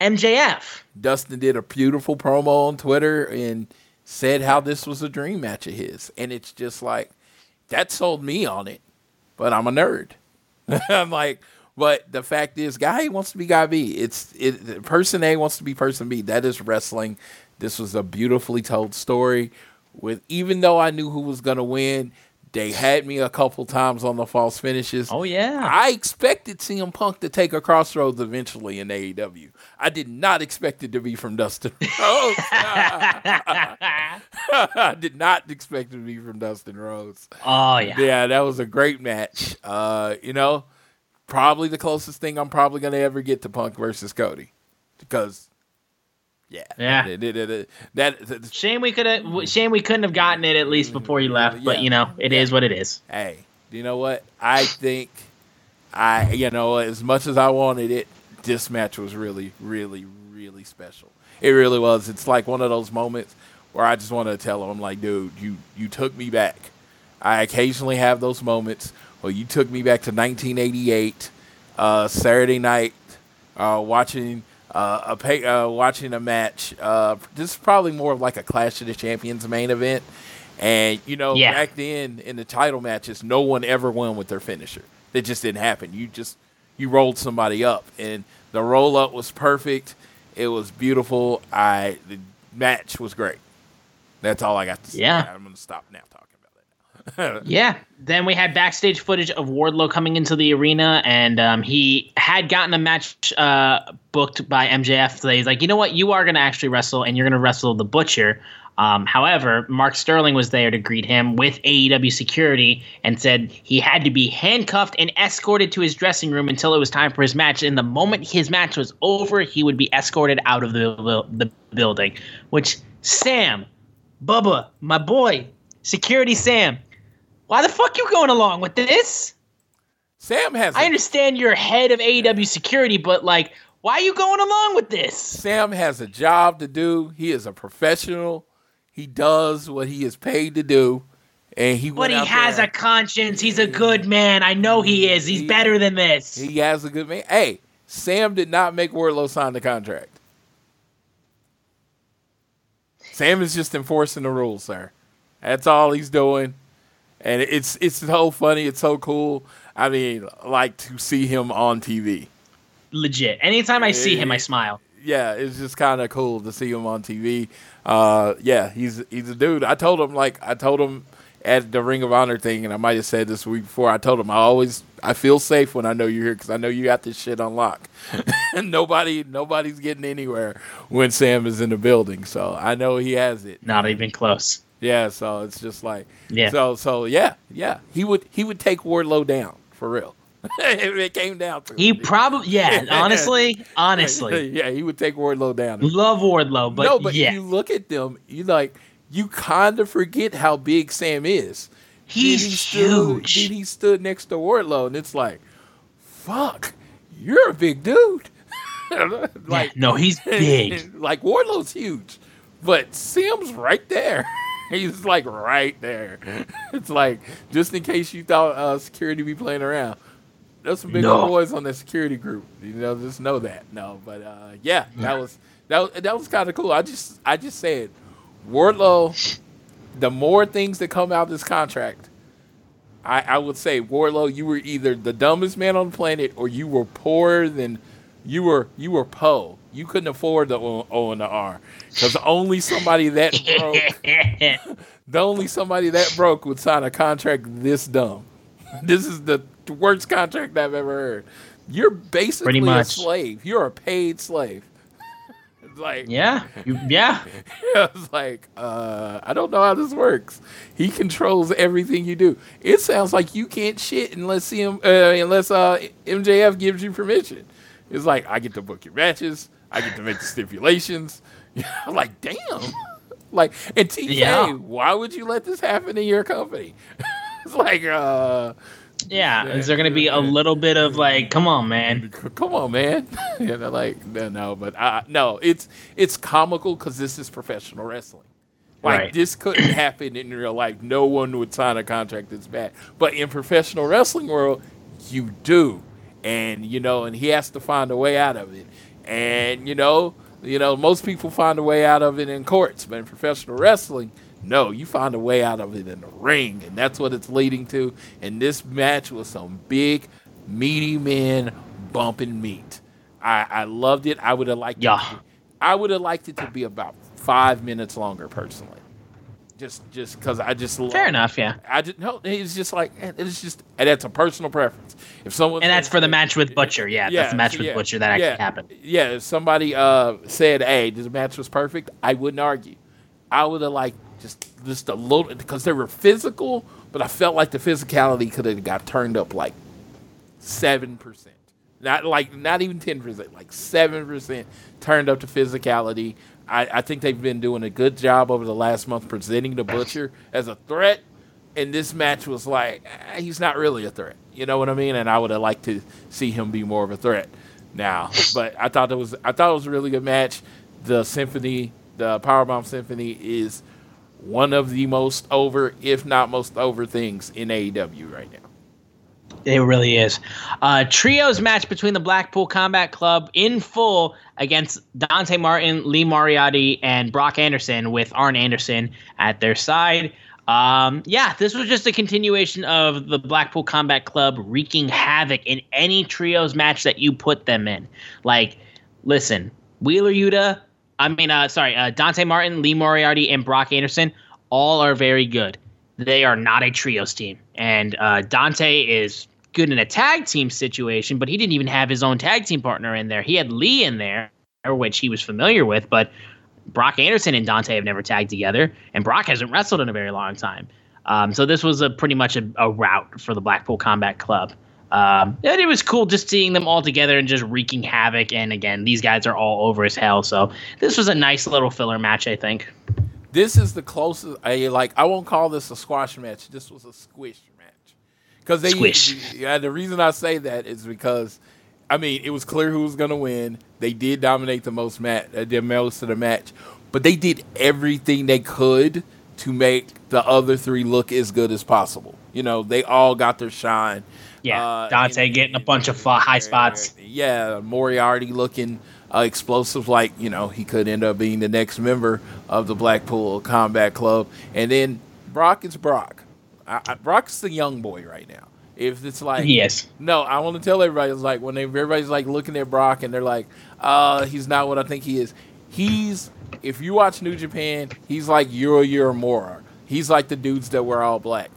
MJF. Dustin did a beautiful promo on Twitter and said how this was a dream match of his. And it's just like that sold me on it. But I'm a nerd. I'm like, but the fact is, guy A wants to be guy B. It's it. Person A wants to be person B. That is wrestling. This was a beautifully told story. With even though I knew who was gonna win, they had me a couple times on the false finishes. Oh yeah, I expected CM Punk to take a crossroads eventually in AEW. I did not expect it to be from Dustin Rhodes. I did not expect it to be from Dustin Rhodes. Oh yeah, yeah, that was a great match. Uh, you know, probably the closest thing I'm probably gonna ever get to Punk versus Cody, because yeah, yeah, it, it, it, that, shame we could have shame we couldn't have gotten it at least mm-hmm. before you left, but you know it is what it is. hey, do you know what? I think I, you know, as much as I wanted it, this match was really, really, really special. It really was. It's like one of those moments where I just want to tell him, I'm like, dude, you you took me back. I occasionally have those moments where you took me back to 1988, uh, Saturday night, uh, watching uh, a pay, uh, watching a match. Uh, this is probably more of like a Clash of the Champions main event. And you know, Yeah. back then in the title matches, no one ever won with their finisher. It just didn't happen. You just you rolled somebody up, and the roll up was perfect. It was beautiful. I the match was great. That's all I got to say. Yeah. I'm gonna stop now talking about that. Now. Yeah. Then we had backstage footage of Wardlow coming into the arena, and um, he had gotten a match uh, booked by MJF. So he's like, you know what? You are going to actually wrestle, and you're going to wrestle the Butcher. Um, however, Mark Sterling was there to greet him with AEW security and said he had to be handcuffed and escorted to his dressing room until it was time for his match. And the moment his match was over, he would be escorted out of the, the building. Which, Sam, Bubba, my boy, security Sam, why the fuck you going along with this? Sam has. I understand you're head of AEW security, but like, why are you going along with this? Sam has a job to do. He is a professional. He does what he is paid to do, and he. But he has there- a conscience. He's a good man. I know he is. He's better than this. He has a good man. Hey, Sam did not make Wardlow sign the contract. Sam is just enforcing the rules, sir. That's all he's doing, and it's it's so funny. It's so cool. I mean, like to see him on TV. Legit. Anytime I see him, I smile. yeah, it's just kind of cool to see him on TV. Uh, yeah, he's he's a dude. I told him like I told him at the Ring of Honor thing, and I might have said this week before. I told him I always I feel safe when I know you're here because I know you got this shit on lock. and nobody nobody's getting anywhere when Sam is in the building. So I know he has it. Not even close. Yeah, so it's just like Yeah. So so yeah, yeah. He would he would take Wardlow down for real. it came down to He probably, yeah, honestly, honestly. yeah, he would take Wardlow down. Love Wardlow, but, no, but yeah, you look at them, you like you kind of forget how big Sam is. he's then he stood, huge. Then he stood next to Wardlow, and it's like, fuck, you're a big dude. like, yeah, no, he's big. like Wardlow's huge, but Sam's right there. He's like right there. It's like just in case you thought uh, security be playing around. There's some big No. boys on that security group. You know, just know that. No, but uh, yeah, that was that was, that was kind of cool. I just I just said, Wardlow. The more things that come out of this contract, I, I would say Warlow, you were either the dumbest man on the planet or you were poorer than you were you were Poe. You couldn't afford the O, o and the R because only somebody that broke, the only somebody that broke would sign a contract this dumb. This is the worst contract I've ever heard. You're basically a slave. You're a paid slave. like Yeah, you, yeah. I was like, uh, I don't know how this works. He controls everything you do. It sounds like you can't shit unless him, uh, unless uh, MJF gives you permission. It's like I get to book your matches. I get to make the stipulations. I'm like, damn. like, and TK, Yeah. why would you let this happen in your company? it's like, uh, Yeah, is there going to be a little bit of like, come on, man? Come on, man. yeah, they're like, no, no, but uh, no, it's it's comical because this is professional wrestling. Like Right. this couldn't happen in real life. No one would sign a contract that's bad. But in professional wrestling world, you do, and you know, and he has to find a way out of it. And you know, you know, most people find a way out of it in courts, but in professional wrestling. No, you find a way out of it in the ring, and that's what it's leading to. And this match was some big, meaty men bumping meat. I, I loved it. I would have liked Yeah. it. I would have liked it to be about five minutes longer, personally. Just, just because I just love Fair enough, yeah. I just no. It's just like it's just and that's a personal preference. If someone And that's for the match with Butcher. Yeah, that's the match with yeah, Butcher that actually yeah, happened. Yeah, if somebody uh, said, "Hey, this match was perfect," I wouldn't argue. I would have like just just a little because they were physical, but I felt like the physicality could have got turned up like seven percent. Not like not even ten percent, like seven percent turned up to physicality. I, I think they've been doing a good job over the last month presenting the butcher as a threat. And this match was like eh, he's not really a threat. You know what I mean? And I would have liked to see him be more of a threat now. But I thought it was I thought it was a really good match. The symphony, the Powerbomb Symphony is one of the most over, if not most over things in AEW right now. It really is. Uh, trios match between the Blackpool Combat Club in full against Dante Martin, Lee Moriarty, and Brock Anderson with Arn Anderson at their side. Um, yeah, this was just a continuation of the Blackpool Combat Club wreaking havoc in any trios match that you put them in. Like, listen, Wheeler Yuta, I mean, uh, sorry, uh, Dante Martin, Lee Moriarty, and Brock Anderson all are very good. They are not a trios team. And uh, Dante is good in a tag team situation, but he didn't even have his own tag team partner in there. He had Lee in there, which he was familiar with, but Brock Anderson and Dante have never tagged together, and Brock hasn't wrestled in a very long time. Um, so this was a pretty much a, a route for the Blackpool Combat Club. Um, and it was cool just seeing them all together and just wreaking havoc. And again, these guys are all over as hell. So this was a nice little filler match, I think. This is the closest. I like. I won't call this a squash match. This was a squish. Because they. Squish. Yeah. The reason I say that is because, I mean, it was clear who was going to win. They did dominate the most match, uh, the most of the match, but they did everything they could to make the other three look as good as possible. You know, they all got their shine. Yeah, Uh, Dante and- getting a bunch of uh, high spots. Yeah, Moriarty looking uh, explosive, like you know he could end up being the next member of the Blackpool Combat Club. And then Brock is Brock. I, I, Brock's the young boy right now. If it's like Yes. no, I want to tell everybody it's like when they, everybody's like looking at Brock and they're like, uh, he's not what I think he is. He's if you watch New Japan, he's like Yuya Uemura. He's like the dudes that wear all black.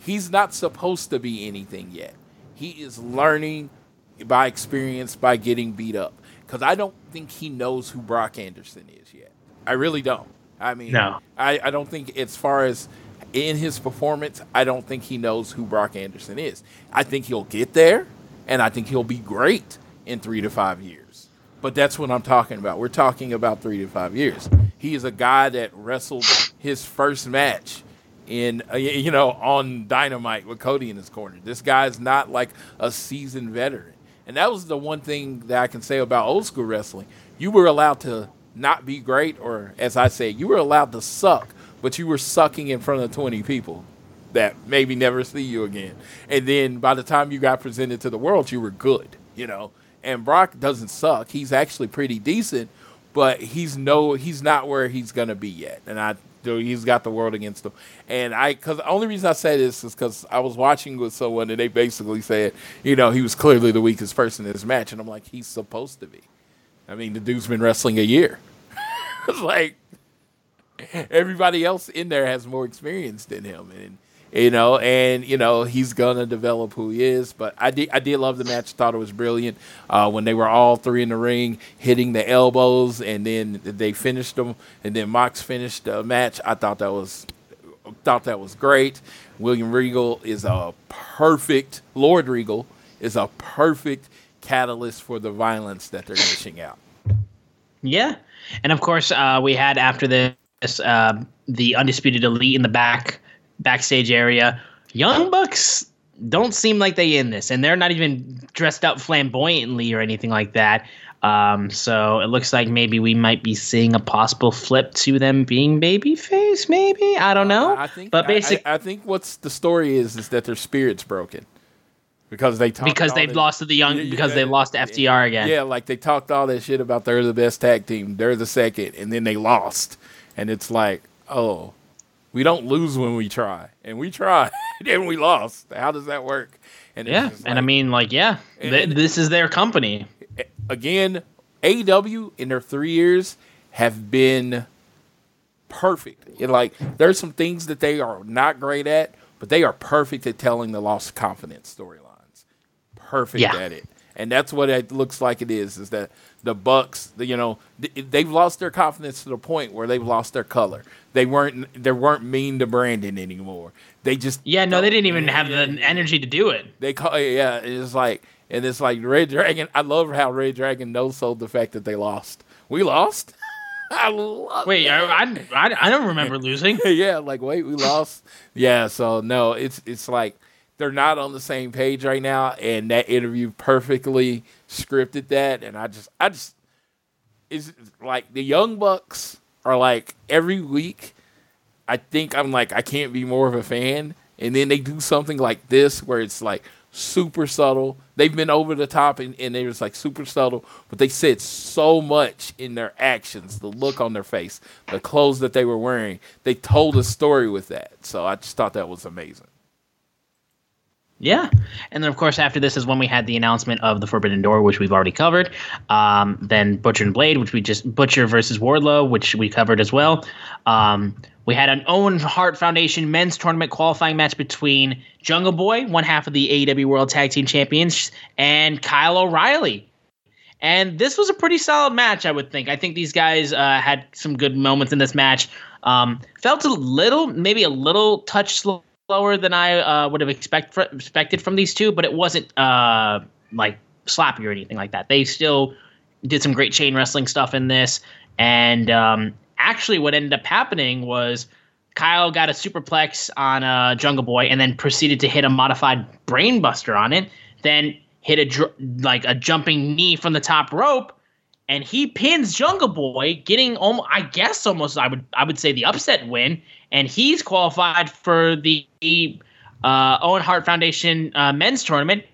He's not supposed to be anything yet. He is learning by experience by getting beat up. Because I don't think he knows who Brock Anderson is yet. I really don't. I mean, No. I, I don't think as far as in his performance, I don't think he knows who Brock Anderson is. I think he'll get there, and I think he'll be great in three to five years. But that's what I'm talking about. We're talking about three to five years. He is a guy that wrestled his first match in uh, you know on Dynamite with Cody in his corner. This guy's not like a seasoned veteran. And that was the one thing that I can say about old school wrestling. You were allowed to not be great, or as I say, you were allowed to suck, but you were sucking in front of 20 people that maybe never see you again. And then by the time you got presented to the world, you were good, you know. And Brock doesn't suck. He's actually pretty decent, but he's no he's not where he's going to be yet. And I he's got the world against him. And I cuz the only reason I say this is cuz I was watching with someone and they basically said, you know, he was clearly the weakest person in this match and I'm like he's supposed to be. I mean, the dude's been wrestling a year. it's like everybody else in there has more experience than him and you know, and you know he's gonna develop who he is. But I did I did love the match. Thought it was brilliant uh, when they were all three in the ring hitting the elbows, and then they finished them, and then Mox finished the match. I thought that was thought that was great. William Regal is a perfect Lord Regal is a perfect catalyst for the violence that they're dishing out. Yeah, and of course uh, we had after this uh, the undisputed elite in the back backstage area. Young Bucks don't seem like they in this, and they're not even dressed up flamboyantly or anything like that. Um, so it looks like maybe we might be seeing a possible flip to them being babyface. Maybe I don't know. I think, but basically, I, I, think what's the story is is that their spirit's broken because they because they've lost to the young yeah, because yeah, they lost to FTR again. Yeah, like they talked all that shit about they're the best tag team, they're the second, and then they lost, and it's like, oh, we don't lose when we try, and we tried, and we lost. How does that work? And yeah, like, and I mean, like, yeah, and, th- this is their company again, AEW in their three years have been perfect. like there's some things that they are not great at, but they are perfect at telling the lost confidence storylines. Perfect yeah. at it. And that's what it looks like it is is that the Bucks, you know, they've lost their confidence to the point where they've lost their color. They weren't they weren't mean to Brandon anymore. They just Yeah, no, they didn't even have the energy to do it. They call yeah, it's like and it's like Red Dragon. I love how Red Dragon no sold the fact that they lost. We lost. I love wait, I, I, I don't remember losing. yeah, like wait, we lost. yeah, so no, it's it's like they're not on the same page right now, and that interview perfectly scripted that. And I just, I just, it's like the Young Bucks are like every week. I think I'm like I can't be more of a fan, and then they do something like this where it's like super subtle. They've been over the top and, and they was like super subtle, but they said so much in their actions, the look on their face, the clothes that they were wearing. They told a story with that. So I just thought that was amazing. Yeah, and then of course after this is when we had the announcement of the Forbidden Door, which we've already covered. Um, then Butcher and Blade, which we just Butcher versus Wardlow, which we covered as well. Um, we had an Owen Hart Foundation men's tournament qualifying match between Jungle Boy, one half of the AEW World Tag Team Champions, and Kyle O'Reilly. And this was a pretty solid match, I would think. I think these guys uh, had some good moments in this match. Um, felt a little, maybe a little touch slower than I uh, would have expect expected from these two, but it wasn't uh, like sloppy or anything like that. They still did some great chain wrestling stuff in this, and um, actually what ended up happening was Kyle got a superplex on uh, Jungle Boy and then proceeded to hit a modified brainbuster on it. Then hit a dr- like a jumping knee from the top rope, and he pins Jungle Boy, getting almost I guess almost I would I would say the upset win, and he's qualified for the uh, Owen Hart Foundation uh, men's tournament.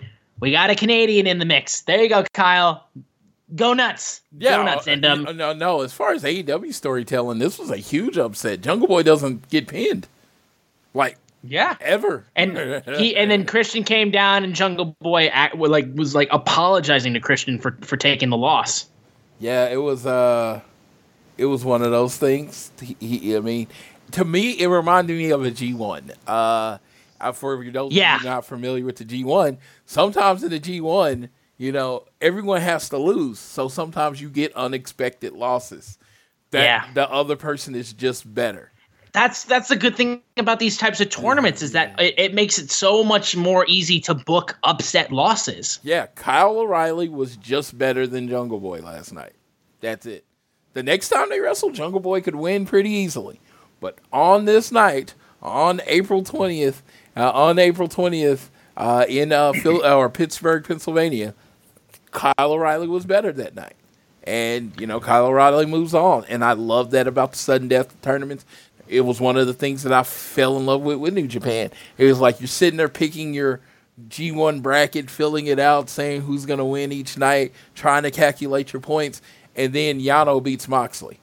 We got a Canadian in the mix. There you go, Kyle go nuts. Yeah, go nuts. And um, no, no. As far as AEW storytelling, this was a huge upset. Jungle Boy doesn't get pinned, like yeah, ever. And he and then Christian came down, and Jungle Boy act, like was like apologizing to Christian for for taking the loss. Yeah, it was uh, it was one of those things. He, he I mean, to me, it reminded me of a G one. Uh, for those yeah. not familiar with the G one, sometimes in the G one you know, everyone has to lose. So sometimes you get unexpected losses. That yeah. the other person is just better. That's that's the good thing about these types of tournaments is that it, it makes it so much more easy to book upset losses. Yeah, Kyle O'Reilly was just better than Jungle Boy last night. That's it. The next time they wrestle, Jungle Boy could win pretty easily. But on this night, on April 20th, uh, on April 20th, uh, in uh, Phil- or Pittsburgh, Pennsylvania, Kyle O'Reilly was better that night. And, you know, Kyle O'Reilly moves on. And I love that about the sudden death tournaments. It was one of the things that I fell in love with with New Japan. It was like you're sitting there picking your G1 bracket, filling it out, saying who's going to win each night, trying to calculate your points. And then Yano beats Moxley.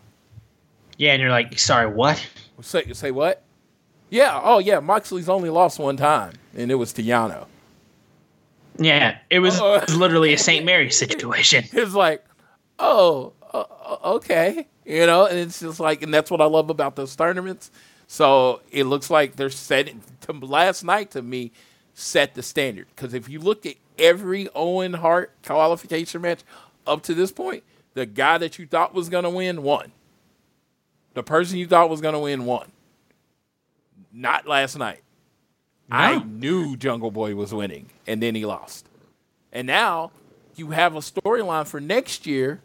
Yeah, and you're like, sorry, what? Say, say what? Yeah, oh yeah, Moxley's only lost one time, and it was to Yano. Yeah, it was uh, literally a St. Mary situation. It's like, oh, uh, uh, okay, you know, and it's just like, and that's what I love about those tournaments. So it looks like they're setting to last night to me set the standard because if you look at every Owen Hart qualification match up to this point, the guy that you thought was going to win won. The person you thought was going to win won. Not last night. No. I knew Jungle Boy was winning, and then he lost. And now you have a storyline for next year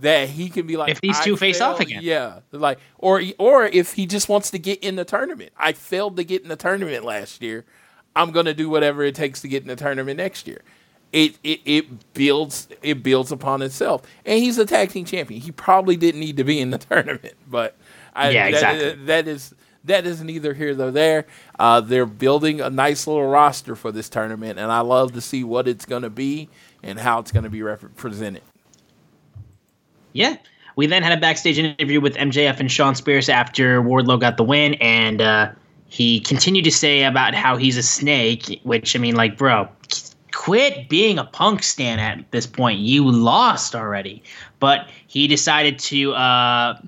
that he can be like if these two face off again. Yeah, like or or if he just wants to get in the tournament. I failed to get in the tournament last year. I'm gonna do whatever it takes to get in the tournament next year. It it it builds it builds upon itself. And he's a tag team champion. He probably didn't need to be in the tournament, but I, yeah, exactly. that, that is that is neither here nor there. Uh, they're building a nice little roster for this tournament, and I love to see what it's going to be and how it's going to be represented. Yeah. We then had a backstage interview with MJF and Shawn Spears after Wardlow got the win, and uh, he continued to say about how he's a snake, which, I mean, like, bro, quit being a punk stan at this point. You lost already. But he decided to uh,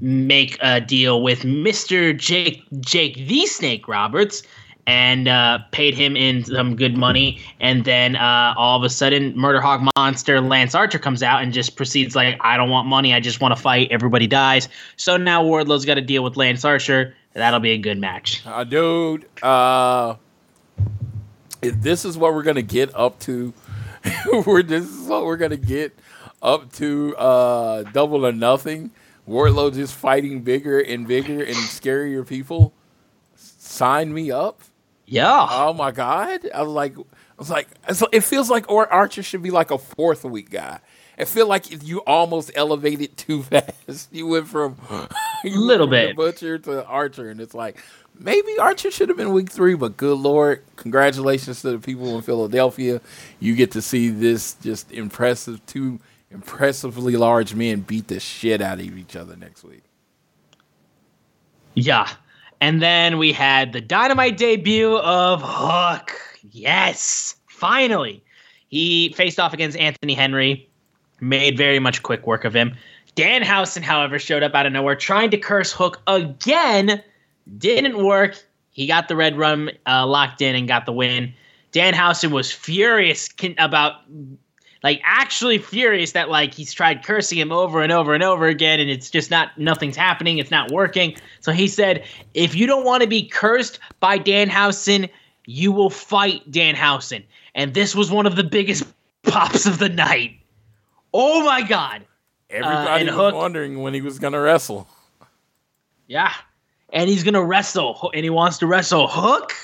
make a deal with Mr. Jake Jake the Snake Roberts and uh, paid him in some good money. And then uh, all of a sudden, Murder Hawk Monster Lance Archer comes out and just proceeds like, I don't want money. I just want to fight. Everybody dies. So now Wardlow's got to deal with Lance Archer. That'll be a good match. Uh, dude, uh, this is what we're gonna get up to. we're this is what we're gonna get up to. Uh, double or nothing. Wardlow just fighting bigger and bigger and scarier people. Sign me up. Yeah. Oh my god. I was like, I was like, it feels like or Archer should be like a fourth week guy. I feel like you almost elevated too fast. You went from a little bit butcher to Archer, and it's like maybe Archer should have been week three. But good lord, congratulations to the people in Philadelphia. You get to see this just impressive two impressively large men beat the shit out of each other next week. Yeah. And then we had the dynamite debut of Hook. Yes, finally. He faced off against Anthony Henry, made very much quick work of him. Danhausen, however, showed up out of nowhere trying to curse Hook again. Didn't work. He got the red rum uh, locked in and got the win. Danhausen was furious about like actually furious that like he's tried cursing him over and over and over again and it's just not nothing's happening. It's not working. So he said if you don't want to be cursed by danhausen you will fight danhausen and this was one of the biggest pops of the night. Oh my god. Everybody uh, was Hook, wondering when he was gonna wrestle. Yeah and he's gonna wrestle and he wants to wrestle hook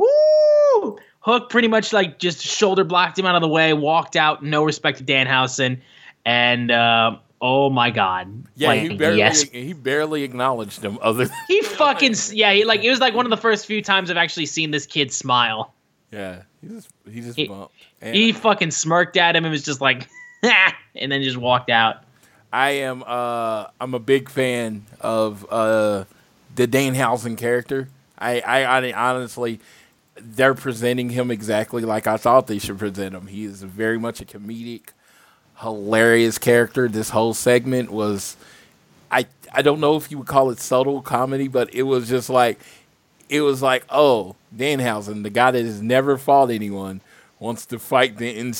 Woo! Hook pretty much like just shoulder blocked him out of the way, walked out, no respect to Danhausen, and uh, oh my god, yeah, like, he barely yes. he barely acknowledged him. Other than he fucking yeah, he, like it was like one of the first few times I've actually seen this kid smile. Yeah, he just he just he, bumped. he fucking smirked at him and was just like, and then just walked out. I am uh I'm a big fan of uh the Danhausen character. I I, I honestly they're presenting him exactly like I thought they should present him. He is very much a comedic, hilarious character. This whole segment was, I I don't know if you would call it subtle comedy, but it was just like, it was like, oh, Danhausen, the guy that has never fought anyone, wants to fight the in,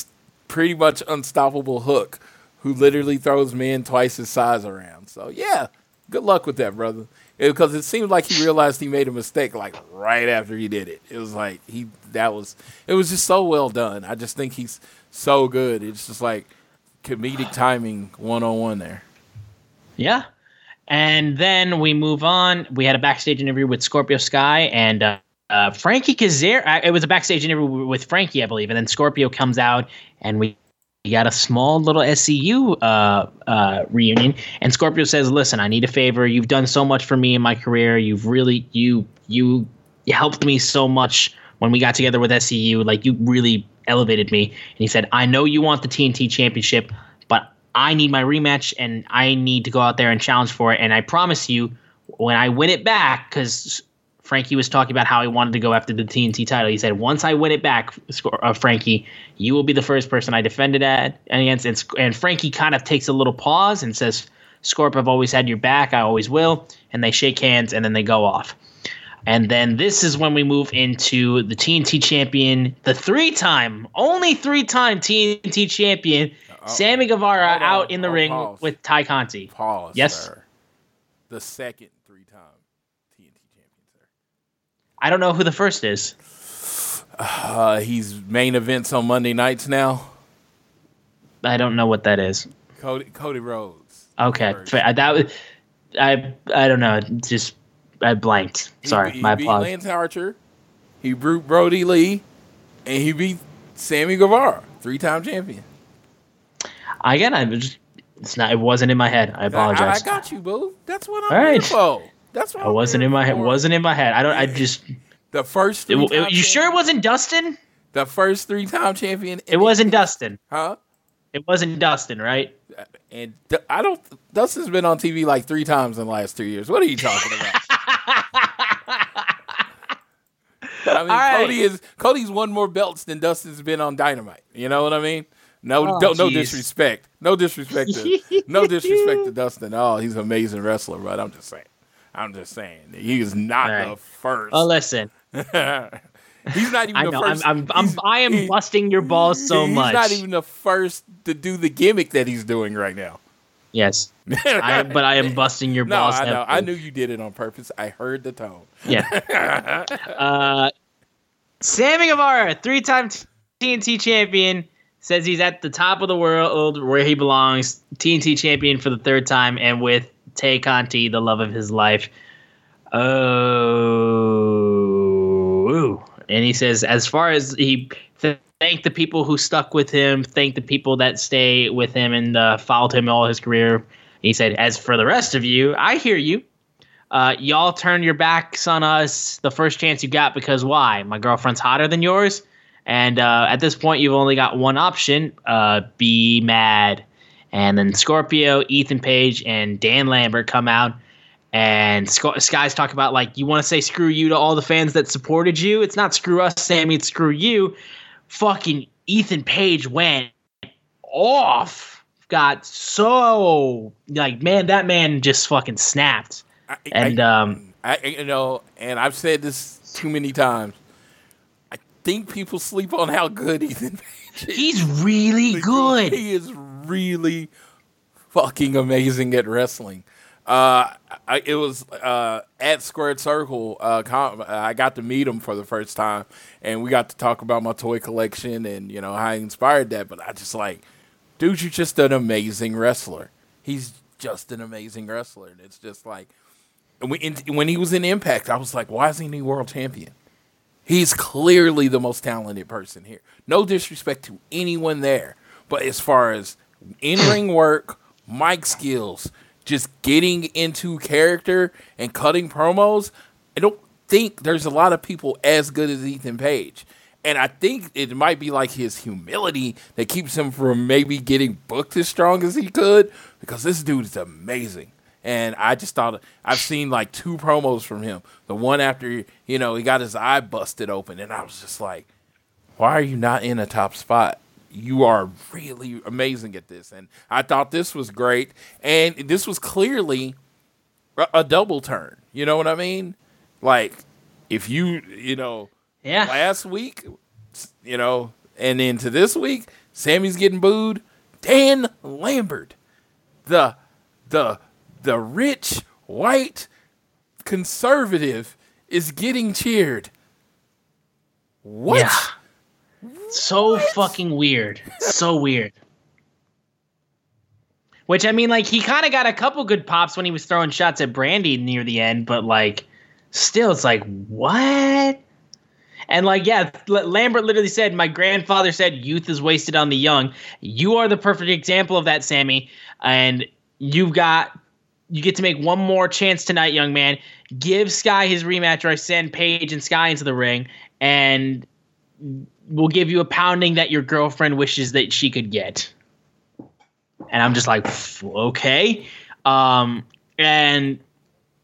pretty much unstoppable Hook, who literally throws men twice his size around. So yeah, good luck with that, brother because it, it seemed like he realized he made a mistake like right after he did it. It was like he that was it was just so well done. I just think he's so good. It's just like comedic timing one on one there. Yeah. And then we move on. We had a backstage interview with Scorpio Sky and uh, uh, Frankie Kazarian. Uh, it was a backstage interview with Frankie, I believe. And then Scorpio comes out and we we got a small little SCU uh, uh, reunion, and Scorpio says, "Listen, I need a favor. You've done so much for me in my career. You've really you you helped me so much when we got together with SCU. Like you really elevated me." And he said, "I know you want the TNT Championship, but I need my rematch, and I need to go out there and challenge for it. And I promise you, when I win it back, because Frankie was talking about how he wanted to go after the TNT title. He said, "Once I win it back, uh, Frankie, you will be the first person I defended at against." And, and Frankie kind of takes a little pause and says, Scorp, I've always had your back. I always will. And they shake hands and then they go off. And then this is when we move into the TNT champion, the three time, only three time TNT champion, Sammy Guevara, out in the Oh, ring pause. with Tay Conti. Pause. Yes. Sir. The second three-time TNT champion, sir. I don't know who the first is. Uh, he's main events on Monday nights now. I don't know what that is. Cody Cody Rhodes. Okay, fair. that was, I I don't know. Just I blanked. He Sorry, beat- he my beat apologies. Lance Archer. He beat Brodie Lee, and he beat Sammy Guevara, three-time champion. Again, I was. It's not. It wasn't in my head. I I, I got you, boo. That's what I'm All here right. for. That's what I wasn't in my head. Wasn't in my head. I don't. I just. the first. It, it- you sure it wasn't Dustin? The first three-time champion. It wasn't Dustin. Huh? It wasn't Dustin, right? And I don't. Dustin's been on TV like three times in the last two years. What are you talking about? I mean, right. Cody is Cody's won more belts than Dustin's been on Dynamite. You know what I mean? No, Oh, don't, no disrespect. No disrespect to no disrespect to Dustin. Oh, he's an amazing wrestler, but I'm just saying. I'm just saying he is not All the first. Oh, listen. he's not even I the know. I'm. first. I'm. I'm I am he- busting your balls so he's much. He's not even the first to do the gimmick that he's doing right now. yes. I, but I am busting your No, balls. I know. I knew you did it on purpose. I heard the tone. Yeah. uh, Sammy Guevara, three-time TNT champion, says he's at the top of the world where he belongs. TNT champion for the third time, and with Tay Conti, the love of his life. Oh, and he says, as far as he th- thanked the people who stuck with him, thanked the people that stay with him and uh, followed him all his career. He said, as for the rest of you, I hear you. Uh, y'all turn your backs on us the first chance you got because why? My girlfriend's hotter than yours, and uh, at this point you've only got one option: uh, be mad. And then Scorpio, Ethan Page, and Dan Lambert come out, and Sc- Sky's talk about like you want to say screw you to all the fans that supported you. It's not screw us, Sammy. It's screw you. Fucking Ethan Page went off. Got so like man, that man just fucking snapped. I, And I, um, I, you know, and I've said this too many times. I think people sleep on how good Ethan Page is. he's really good. He is really fucking amazing at wrestling. Uh, I, it was uh, at Squared Circle. Uh, com- I got to meet him for the first time, and we got to talk about my toy collection and you know how I inspired that. But I just like, dude, you're just an amazing wrestler. He's just an amazing wrestler, and it's just like, and we, in, when he was in Impact, I was like, why isn't he world champion? He's clearly the most talented person here. No disrespect to anyone there, but as far as in ring work, mic skills, just getting into character and cutting promos, I don't think there's a lot of people as good as Ethan Page. And I think it might be like his humility that keeps him from maybe getting booked as strong as he could because this dude is amazing. And I just thought I've seen like two promos from him. The one after, you know, he got his eye busted open. And I was just like, why are you not in a top spot? You are really amazing at this. And I thought this was great. And this was clearly a, a double turn. You know what I mean? Like, if you, you know, Yeah. last week, you know, and into this week, Sammy's getting booed. Dan Lambert, the the the rich white conservative, is getting cheered. What? Yeah. So fucking weird. So weird. Which I mean, like he kind of got a couple good pops when he was throwing shots at Brandy near the end, but like, still, it's like what? And like, yeah, Lambert literally said, "My grandfather said youth is wasted on the young." You are the perfect example of that, Sammy. And you've got you get to make one more chance tonight, young man. Give Sky his rematch, or I send Page and Sky into the ring, and we'll give you a pounding that your girlfriend wishes that she could get. And I'm just like, okay. Um, and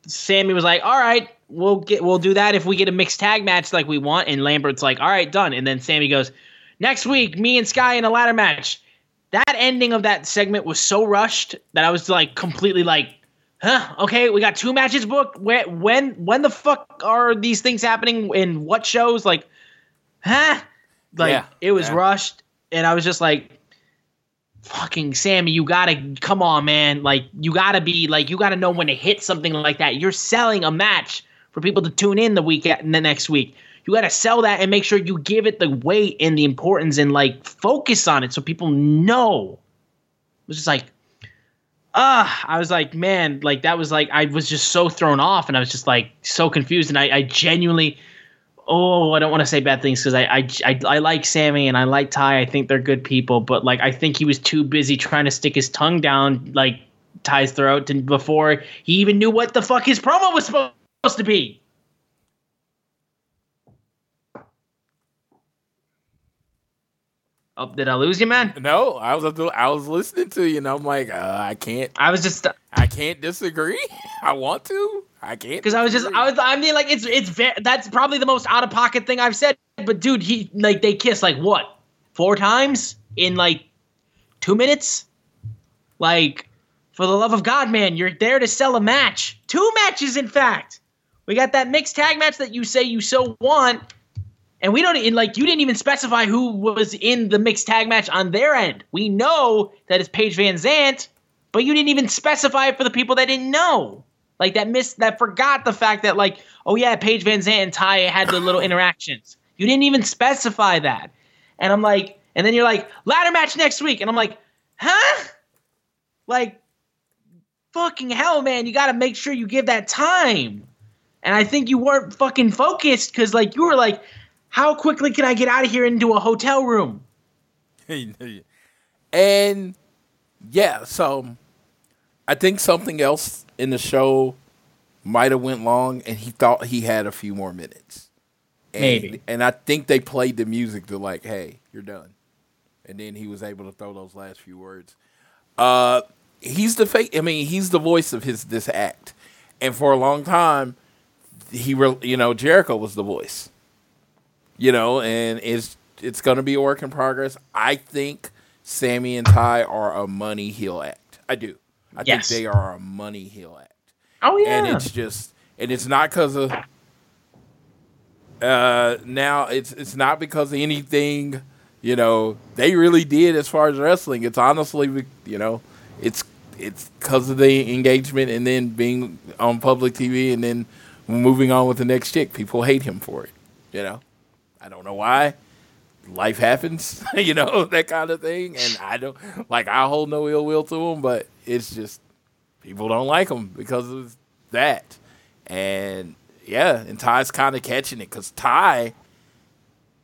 Sammy was like, all right, we'll get we'll do that if we get a mixed tag match like we want. And Lambert's like, all right, done. And then Sammy goes, next week, me and Sky in a ladder match. that ending of that segment was so rushed that I was like completely like, huh? Okay, we got two matches booked. When when when the fuck are these things happening in what shows? Like, huh? Like Yeah, it was yeah. rushed, and I was just like, fucking Sammy, you gotta come on, man. Like you gotta be like you gotta know when to hit something like that. You're selling a match for people to tune in the week and the next week. You gotta sell that and make sure you give it the weight and the importance and like focus on it so people know. It was just like, ah, I was like, man, like that was like I was just so thrown off and I was just like so confused and I, I genuinely oh, I don't want to say bad things because I, I, I I like Sammy and I like Ty. I think they're good people, but like I think he was too busy trying to stick his tongue down like Ty's throat and before he even knew what the fuck his promo was supposed to be. Oh, did I lose you, man? No, I was I was listening to you, and I'm like, uh, I can't, I was just I can't disagree. I want to, I can't. because I was just I was I mean like it's it's very that's probably the most out of pocket thing I've said. But dude, he like they kiss like what four times in like two minutes. Like for the love of God, man, you're there to sell a match, two matches in fact. We got that mixed tag match that you say you so want, and we don't even like you didn't even specify who was in the mixed tag match on their end. We know that it's Paige Van Zant, but you didn't even specify it for the people that didn't know. Like that missed that forgot the fact that like, oh yeah, Paige Van Zant and Ty had the little interactions. You didn't even specify that. And I'm like, and then you're like, ladder match next week. And I'm like, huh? Like, fucking hell, man, you gotta make sure you give that time. And I think you weren't fucking focused because like you were like, how quickly can I get out of here into a hotel room? and yeah, so I think something else in the show might have went long, and he thought he had a few more minutes. And, Maybe. and I think they played the music to like, "Hey, you're done," and then he was able to throw those last few words. Uh, he's the face. I mean, he's the voice of his this act, and for a long time, he, re- you know, Jericho was the voice. You know, and it's it's going to be a work in progress. I think Sammy and Ty are a money heel act. I do. I Yes. think they are a money heel act. Oh yeah. and it's just and it's not because of uh now it's it's not because of anything you know they really did as far as wrestling. It's honestly you know it's it's because of the engagement and then being on public tv and then moving on with the next chick. People hate him for it you know? I don't know why. Life happens you know that kind of thing. And i don't like i hold no ill will to him but it's just people don't like him because of that. And yeah, and Ty's kind of catching it because Ty,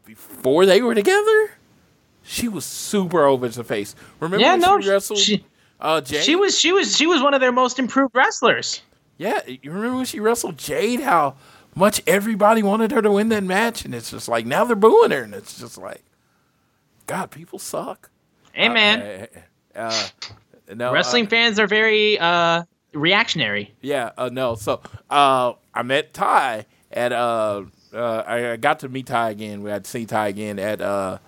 before they were together, she was super over the face. Remember Yeah, when no, she wrestled she- uh, Jade? she was she was she was one of their most improved wrestlers. Yeah, you remember when she wrestled Jade? How much everybody wanted her to win that match, and it's just like now they're booing her, and it's just like, God, people suck. Hey man, Uh, uh, no, uh, wrestling fans are very uh reactionary. Yeah, uh, no. So uh, I met Ty at uh, uh, I got to meet Ty again. We had to see Ty again at uh,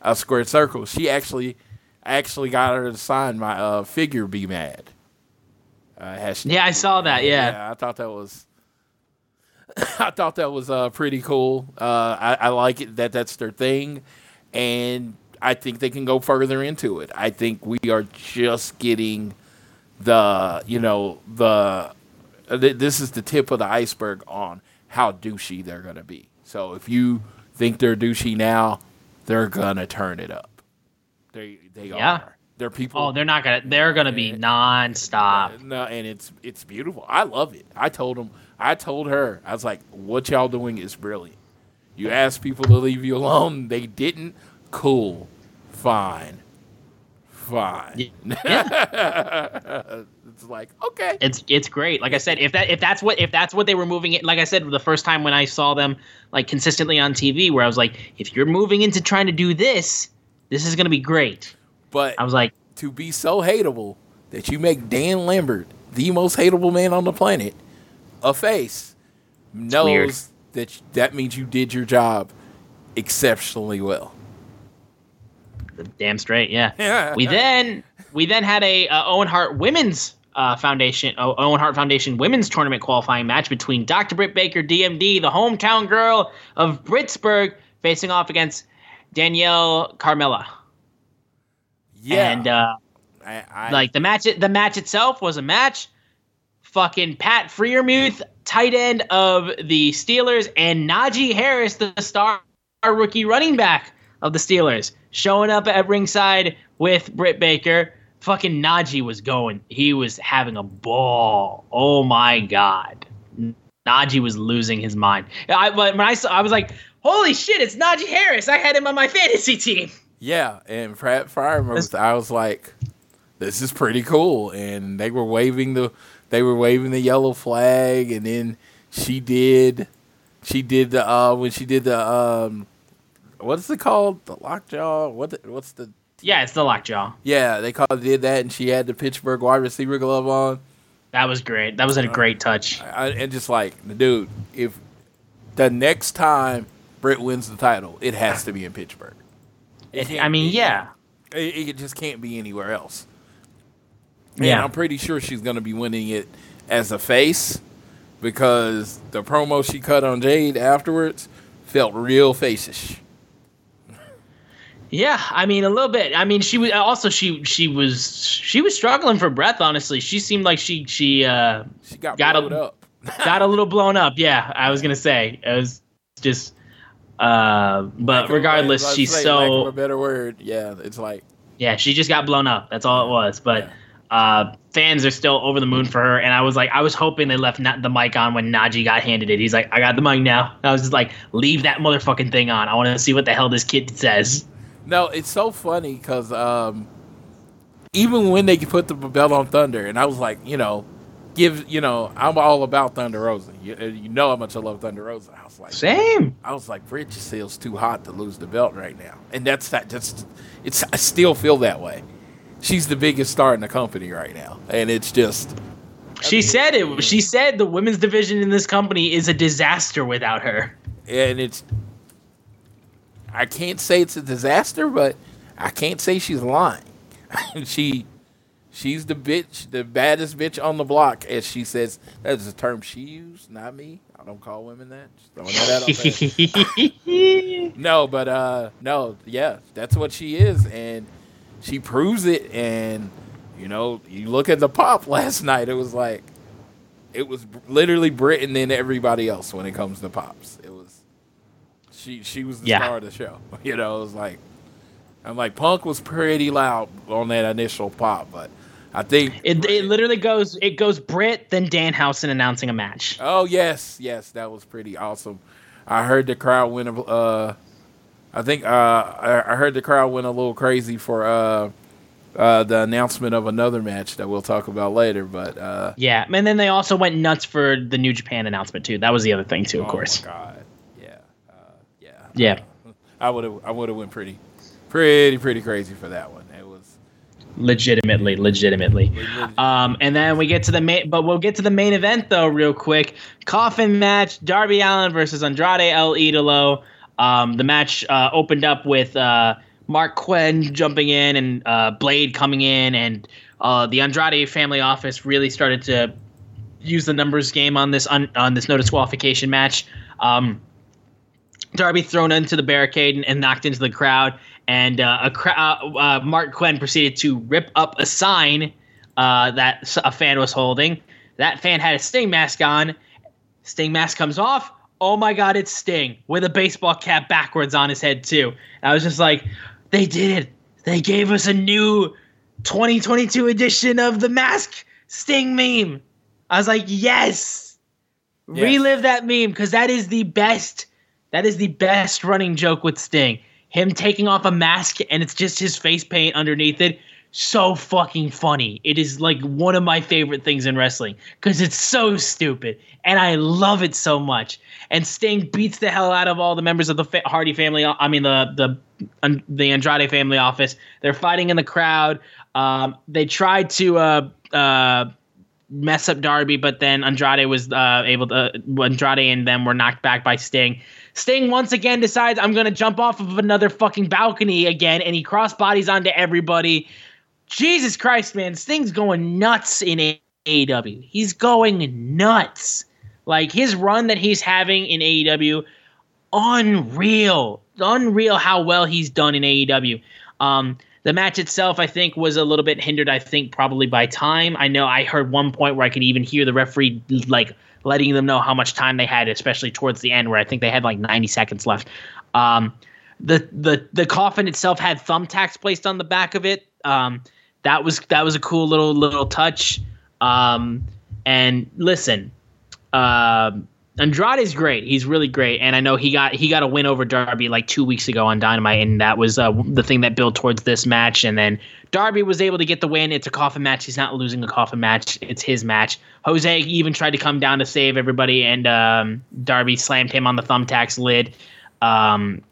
a Square Circle. She actually actually got her to sign my uh, figure. Be mad. Uh, hashtag- Yeah, I saw that. Yeah. yeah, I thought that was. I thought that was uh, pretty cool. Uh, I, I like it that that's their thing, and I think they can go further into it. I think we are just getting the you know the uh, th- this is the tip of the iceberg on how douchey they're gonna be. So if you think they're douchey now, they're gonna turn it up. They they Yeah. are. They're people. Oh, they're not gonna. They're gonna be nonstop. No, and it's it's beautiful. I love it. I told them. I told her. I was like, "What y'all doing is brilliant. You asked people to leave you alone. They didn't. Cool. Fine. Fine. it's like okay. It's it's great. Like I said, if that if that's what if that's what they were moving it, like I said, the first time when I saw them like consistently on TV, where I was like, if you're moving into trying to do this, this is gonna be great. But I was like, to be so hateable that you make Dan Lambert the most hateable man on the planet a face knows weird. that that means you did your job exceptionally well. Damn straight, yeah. yeah. we then we then had a uh, Owen Hart women's uh, Foundation uh, Owen Hart Foundation women's tournament qualifying match between Dr. Britt Baker, DMD, the hometown girl of Britsburg, facing off against Danielle Kamela. Yeah. And uh, I, I, like the match, the match itself was a match. Fucking Pat Freiermuth, tight end of the Steelers, and Najee Harris, the star rookie running back of the Steelers, showing up at ringside with Britt Baker. Fucking Najee was going. He was having a ball. Oh my god. Najee was losing his mind. I when I saw, I was like, "Holy shit! It's Najee Harris! I had him on my fantasy team." Yeah, and Pat Freiermuth, I was like, "This is pretty cool." And they were waving the they were waving the yellow flag, and then she did she did the uh when she did the um what is it called the lockjaw what the, what's the Yeah, it's the lockjaw. yeah they called did that, and she had the Pittsburgh wide receiver glove on. That was great. That was a uh, great touch. I, and just like, the dude, if the next time Britt wins the title, it has to be in Pittsburgh. It It- I mean, yeah. It, it just can't be anywhere else. And Yeah. I'm pretty sure she's going to be winning it as a face because the promo she cut on Jade afterwards felt real facish. Yeah, I mean a little bit. I mean she was also she she was she was struggling for breath. Honestly, she seemed like she she uh, She got, Got a- blown up. got a little blown up. Yeah, I was gonna say it was just. Uh, but regardless, Let's she's lack of a so better word. Yeah, it's like yeah. She just got blown up. That's all it was. But uh, fans are still over the moon for her. And I was like, I was hoping they left na- the mic on when Najee got handed it. He's like, I got the mic now. I was just like, leave that motherfucking thing on. I want to see what the hell this kid says. No, it's so funny because um, even when they put the belt on Thunder, and I was like, you know, give, you know, I'm all about Thunder Rosa. You, uh, you know how much I love Thunder Rosa. I was like, Same. I was like, Bridget Seal's too hot to lose the belt right now, and that's that. Just, it's. I still feel that way. She's the biggest star in the company right now, and it's just, She said it. She said the women's division in this company is a disaster without her. and it's. I can't say it's a disaster, but I can't say she's lying. she, she's the bitch, the baddest bitch on the block, as she says. That's a term she used, not me. I don't call women that. Just throwing that. No, but uh no, yeah, that's what she is and she proves it and you know, you look at the pop last night, it was like it was literally Britain and everybody else when it comes to pops. She she was the Yeah. star of the show. You know, it was like I'm like Punk was pretty loud on that initial pop, but I think It, it literally goes it goes Britt then Danhausen announcing a match. Oh yes, yes, that was pretty awesome. I heard the crowd went. a- Uh, I think uh, I heard the crowd went a little crazy for uh, uh, the announcement of another match that we'll talk about later. But uh, Yeah, and then they also went nuts for the New Japan announcement too. That was the other thing too, of oh course. god, yeah, I would have I would have went pretty, pretty, pretty crazy for that one. It was legitimately, legitimately. Um, and then we get to the main, but we'll get to the main event though, real quick. Coffin match: Darby Allin versus Andrade El Idolo. Um, the match uh, opened up with uh, Marq Quen jumping in and uh, Blade coming in, and uh, the Andrade family office really started to use the numbers game on this on, on this no disqualification match. Um, Darby thrown into the barricade and, and knocked into the crowd, and uh, a cra- uh, uh, Marq Quen proceeded to rip up a sign uh, that a fan was holding. That fan had a Sting mask on. Sting mask comes off. Oh my God, it's Sting with a baseball cap backwards on his head too. And I was just like, they did it. They gave us a new 2022 edition of the mask Sting meme. I was like, yes. Yes. Relive that meme because that is the best. That is the best running joke with Sting. Him taking off a mask and it's just his face paint underneath it. So fucking funny. It is like one of my favorite things in wrestling because it's so stupid and I love it so much. And Sting beats the hell out of all the members of the Hardy family. I mean the the the Andrade family office. They're fighting in the crowd. Um, they tried to uh, uh, mess up Darby, but then Andrade was uh, able to. Andrade and them were knocked back by Sting. Sting once again decides I'm gonna jump off of another fucking balcony again, and he cross bodies onto everybody. Jesus Christ, man, Sting's going nuts in AEW. He's going nuts. Like his run that he's having in AEW, unreal, unreal how well he's done in AEW. Um, the match itself, I think, was a little bit hindered. I think probably by time. I know I heard one point where I could even hear the referee like letting them know how much time they had, especially towards the end, where I think they had like 90 seconds left. Um, the the the coffin itself had thumbtacks placed on the back of it. Um, that was that was a cool little little touch. Um, and listen, uh, Andrade's great. He's really great, and I know he got he got a win over Darby like two weeks ago on Dynamite, and that was uh, the thing that built towards this match. And then Darby was able to get the win. It's a coffin match. He's not losing a coffin match. It's his match. Jose even tried to come down to save everybody, and um, Darby slammed him on the thumbtacks lid. Um,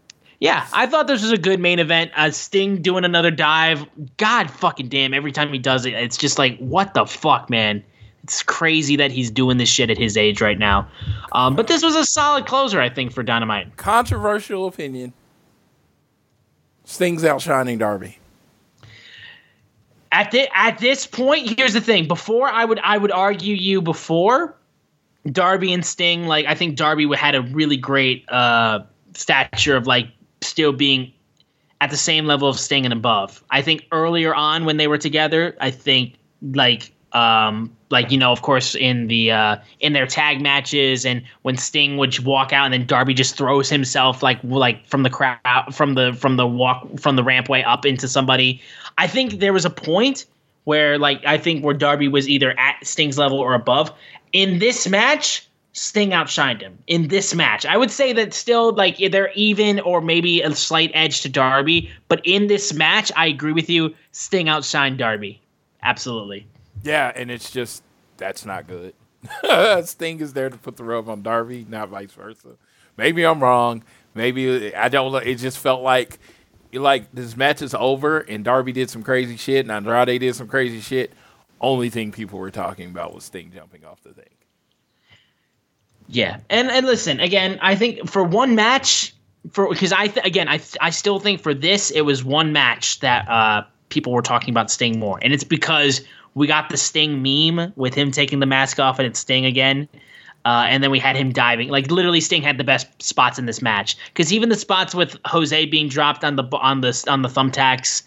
yeah, I thought this was a good main event. Uh, Sting doing another dive. God fucking damn! Every time he does it, it's just like, what the fuck, man? It's crazy that he's doing this shit at his age right now. Um, but this was a solid closer, I think, for Dynamite. Controversial opinion. Sting's outshining Darby. At the, at this point, here's the thing. Before I would I would argue you before Darby and Sting. Like I think Darby had a really great uh, stature of like still being at the same level of Sting and above. I think earlier on when they were together, I think like um like you know of course in the uh in their tag matches and when Sting would walk out and then Darby just throws himself like like from the crowd from the from the walk from the rampway up into somebody. I think there was a point where like I think where Darby was either at Sting's level or above. In this match, Sting outshined him in this match. I would say that still like they're even or maybe a slight edge to Darby, but in this match, I agree with you. Sting outshined Darby. Absolutely. Yeah, and it's just that's not good. Sting is there to put the rub on Darby, not vice versa. Maybe I'm wrong. Maybe I don't. It just felt like like this match is over and Darby did some crazy shit and Andrade did some crazy shit. Only thing people were talking about was Sting jumping off the thing. Yeah, and and listen again. I think for one match, for because I th- again I I still think for this it was one match that uh people were talking about Sting more, and it's because we got the Sting meme with him taking the mask off and it's Sting again. Uh, and then we had him diving. Like literally, Sting had the best spots in this match because even the spots with Jose being dropped on the on the on the thumbtacks,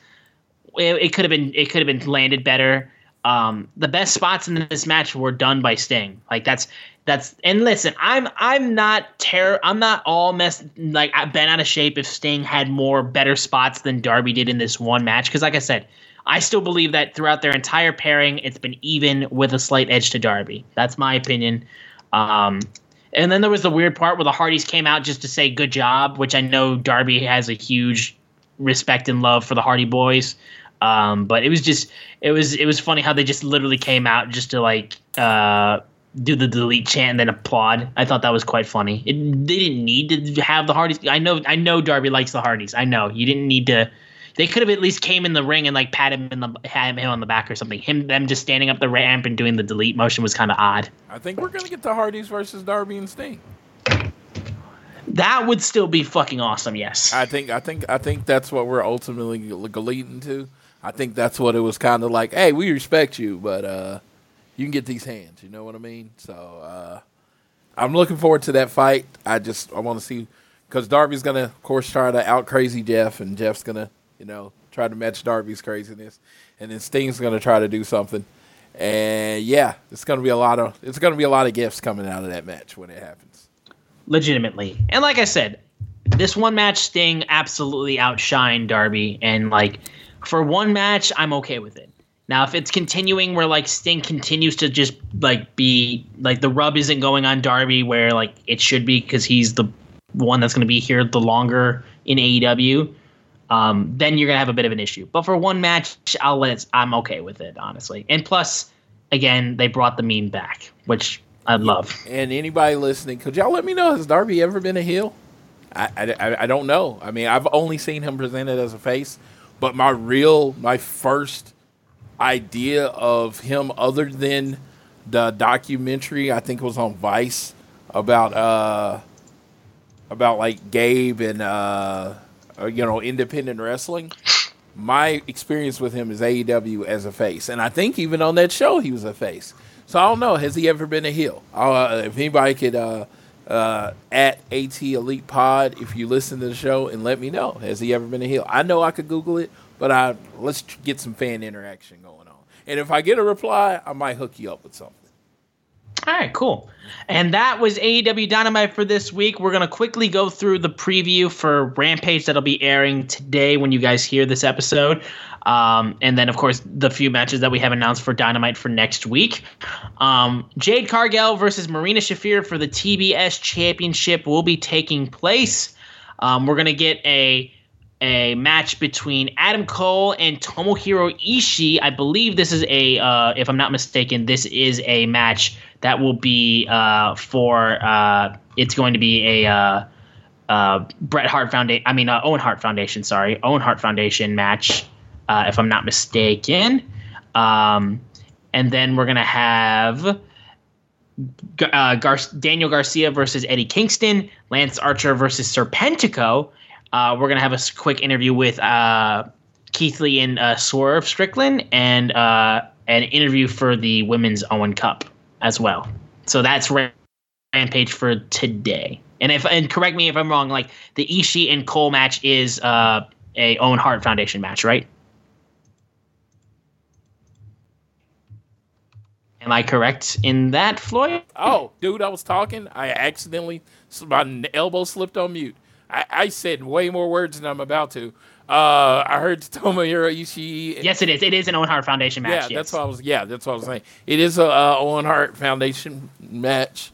it, it could have been it could have been landed better. Um, the best spots in this match were done by Sting. Like that's that's and listen, I'm I'm not terror. I'm not all messed like I've been out of shape if Sting had more better spots than Darby did in this one match. Because like I said, I still believe that throughout their entire pairing, it's been even with a slight edge to Darby. That's my opinion. Um, and then there was the weird part where the Hardys came out just to say good job, which I know Darby has a huge respect and love for the Hardy Boys. Um, but it was just it was it was funny how they just literally came out just to like uh, do the delete chant and then applaud. I thought that was quite funny. It, they didn't need to have the Hardys. I know I know Darby likes the Hardys. I know you didn't need to they could have at least came in the ring and like pat him in the had him on the back or something. Him them just standing up the ramp and doing the delete motion was kind of odd. I think we're gonna get the Hardys versus Darby and Sting. That would still be fucking awesome. Yes. I think I think I think that's what we're ultimately leading to. I think that's what it was kind of like. Hey, we respect you, but uh, you can get these hands. You know what I mean? So uh, I'm looking forward to that fight. I just I want to see because Darby's gonna, of course, try to out crazy Jeff, and Jeff's gonna you know, try to match Darby's craziness, and then Sting's to try to do something. And yeah, it's to be a lot of it's to be a lot of gifts coming out of that match when it happens. Legitimately, and like I said, this one match Sting absolutely outshined Darby, and like for one match, I'm okay with it. Now, if it's continuing where like Sting continues to just like be like the rub isn't going on Darby where like it should be because he's the one that's going to be here the longer in AEW, um, then you're gonna have a bit of an issue. But for one match, I'll let I'm okay with it, honestly. And plus, again, they brought the meme back, which I love. And anybody listening, could y'all let me know has Darby ever been a heel? I, I, I don't know. I mean, I've only seen him presented as a face, but my real, my first idea of him, other than the documentary. I think it was on Vice about uh about like Gabe and uh uh, you know independent wrestling. My experience with him is AEW as a face, and I think even on that show he was a face. So I don't know. Has he ever been a heel? Uh, if anybody could uh, uh, at AT Elite Pod, if you listen to the show, and let me know. Has he ever been a heel? I know I could Google it, but I let's get some fan interaction going on. And if I get a reply, I might hook you up with something. All right, cool. And that was AEW Dynamite for this week. We're going to quickly go through the preview for Rampage that'll be airing today when you guys hear this episode. Um, and then, of course, the few matches that we have announced for Dynamite for next week. Um, Jade Cargill versus Marina Shafir for the TBS Championship will be taking place. Um, we're going to get a a match between Adam Cole and Tomohiro Ishii. I believe this is a, uh, if I'm not mistaken, this is a match that will be uh, for. Uh, it's going to be a uh, uh, Bret Hart Foundation. I mean, uh, Owen Hart Foundation. Sorry, Owen Hart Foundation match, if I'm not mistaken. Um, and then we're gonna have. Gar- Daniel Garcia versus Eddie Kingston, Lance Archer versus Serpentico. We're gonna have a quick interview with Keith Lee and uh, Swerve Strickland, and uh, an interview for the Women's Owen Cup as well. So that's Ra- Rampage for today. And if and correct me if I'm wrong, like the Ishii and Cole match is uh, a Owen Hart Foundation match, right? Am I correct in that, Floyd? Oh, dude, I was talking. I accidentally, my elbow slipped on mute. I, I said way more words than I'm about to. Uh, I heard Tomohiro Ishii. Yes, it is. It is an Owen Hart Foundation match. Yeah, yes. that's what I was. Yeah, that's what I was saying. It is a uh, Owen Hart Foundation match,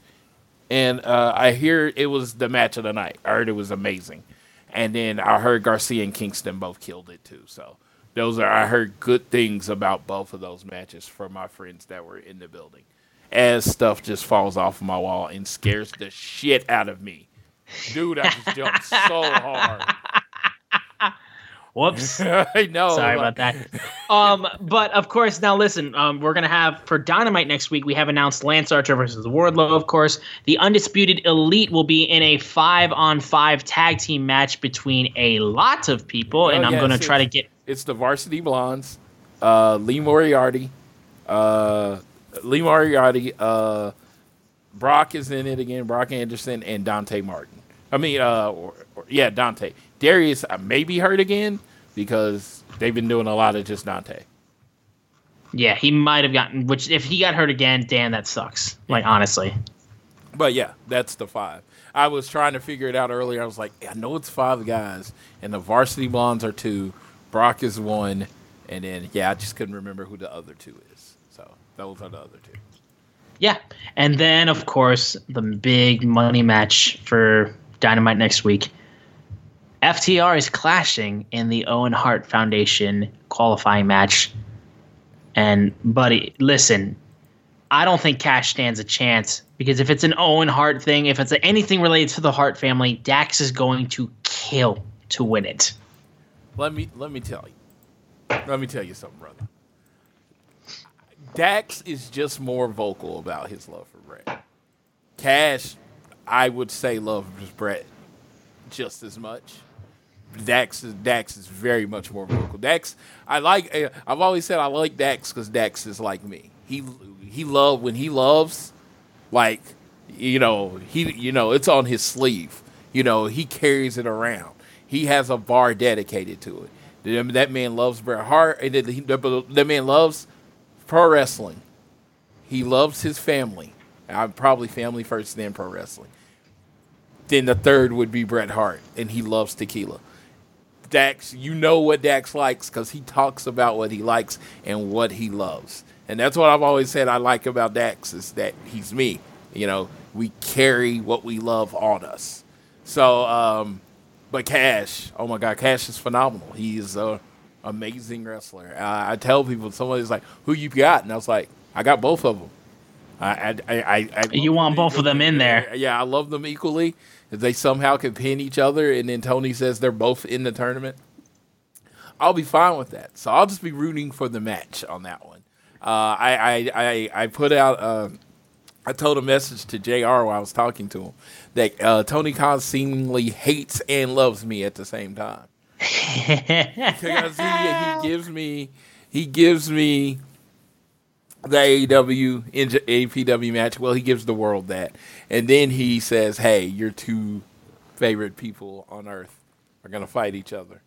and uh, I hear it was the match of the night. I heard it was amazing, and then I heard Garcia and Kingston both killed it too. So those are I heard good things about both of those matches from my friends that were in the building. As stuff just falls off my wall and scares the shit out of me, dude. I just jumped so hard. Whoops. I know. Sorry about that. Um, but of course, now listen. Um, we're gonna have for Dynamite next week. We have announced Lance Archer versus Wardlow. Of course, the Undisputed Elite will be in a five-on-five tag team match between a lot of people, and Oh, I'm yes, gonna try to get. It's the Varsity Blondes, uh, Lee Moriarty, uh, Lee Moriarty, uh, Brock is in it again, Brock Anderson, and Dante Martin. I mean, uh, or, or- yeah, Dante. Darius uh, may be hurt again because they've been doing a lot of just Dante. Yeah, he might have gotten. Which, if he got hurt again, damn, that sucks. Like honestly. But yeah, that's the five. I was trying to figure it out earlier. I was like, I know it's five guys, and the Varsity Blondes are two, Brock is one, and then yeah, I just couldn't remember who the other two is. So those are the other two. Yeah, and then of course the big money match for Dynamite next week. FTR is clashing in the Owen Hart Foundation qualifying match. And buddy, listen, I don't think Cash stands a chance because if it's an Owen Hart thing, if it's anything related to the Hart family, Dax is going to kill to win it. Let me let me tell you. Let me tell you something, brother. Dax is just more vocal about his love for Bret. Cash, I would say, loves Bret just as much. Dax Dax is very much more vocal. Dax, I like. eh, I've always said I like Dax because Dax is like me. He he love when he loves, like you know he you know it's on his sleeve. You know he carries it around. He has a bar dedicated to it. That- man loves Bret Hart. and that man loves pro wrestling. He loves his family. I'm probably family first, then pro wrestling. Then the third would be Bret Hart, and he loves tequila. Dax, you know what Dax likes because he talks about what he likes and what he loves. And that's what I've always said I like about Dax is that he's me. You know, we carry what we love on us. So, um, but Cash, oh my God, Cash is phenomenal. He's a amazing wrestler. I, I tell people, somebody's like, "Who you got?" And I was like, "I got both of them." I, I, I, I, I You want both of them in there. Yeah, I love them equally. If they somehow can pin each other, and then Tony says they're both in the tournament, I'll be fine with that. So I'll just be rooting for the match on that one. Uh, I, I, I, I put out. Uh, I told a message to Jr. while I was talking to him that uh, Tony Khan seemingly hates and loves me at the same time because he, he gives me he gives me the AEW APW match. Well, he gives the world that, and then he says, "Hey, your two favorite people on earth are gonna fight each other."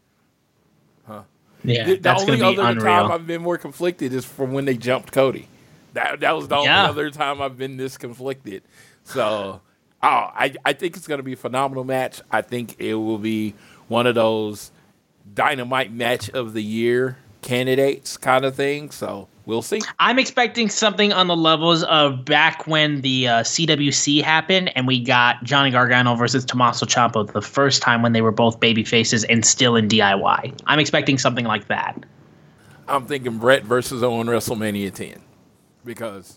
Huh? Yeah, the, that's the only other unreal. time I've been more conflicted is from when they jumped Cody. That that was the Yeah. only other time I've been this conflicted. So, oh, I I think it's gonna be a phenomenal match. I think it will be one of those dynamite match of the year candidates kind of thing. So we'll see. I'm expecting something on the levels of back when the uh, CWC happened and we got Johnny Gargano versus Tommaso Ciampa the first time when they were both baby faces and still in DIY. I'm expecting something like that. I'm thinking Bret versus Owen WrestleMania 10 because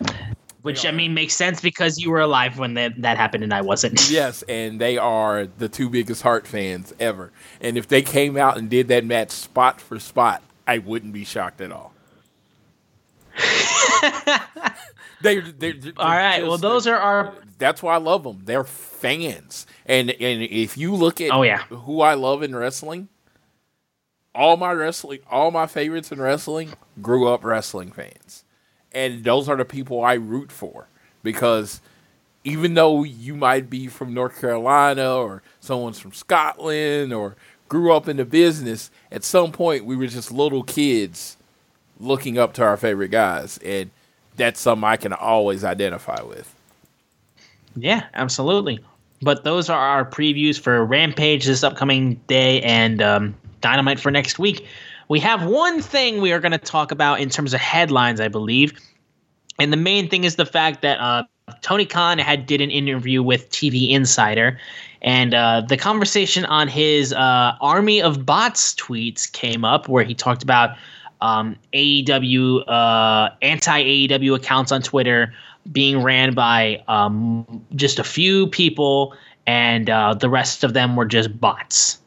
Which I mean makes sense because you were alive when that, that happened and I wasn't. yes, and they are the two biggest Hart fans ever. And if they came out and did that match spot for spot, I wouldn't be shocked at all. they, they're, they're All right. just- Well, those are our. That's why I love them. They're fans, and and if you look at Oh, yeah. who I love in wrestling, all my wrestling, all my favorites in wrestling grew up wrestling fans, and those are the people I root for because even though you might be from North Carolina or someone's from Scotland or grew up in the business, at some point we were just little kids looking up to our favorite guys, and that's something I can always identify with. Yeah, absolutely. But those are our previews for Rampage this upcoming day and um, Dynamite for next week. We have one thing we are going to talk about in terms of headlines, I believe. And the main thing is the fact that uh, Tony Khan had did an interview with TV Insider, and uh, the conversation on his uh, Army of Bots tweets came up where he talked about um, AEW uh, anti AEW accounts on Twitter being ran by um, just a few people, and uh, the rest of them were just bots.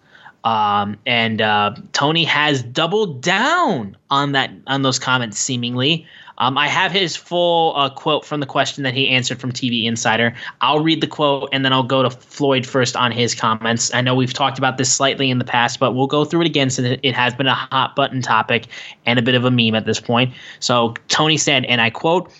Um, and uh, Tony has doubled down on that on those comments. Seemingly, um, I have his full uh, quote from the question that he answered from TV Insider. I'll read the quote and then I'll go to Floyd first on his comments. I know we've talked about this slightly in the past, but we'll go through it again since it- has been a hot button topic and a bit of a meme at this point. So Tony said, and I quote.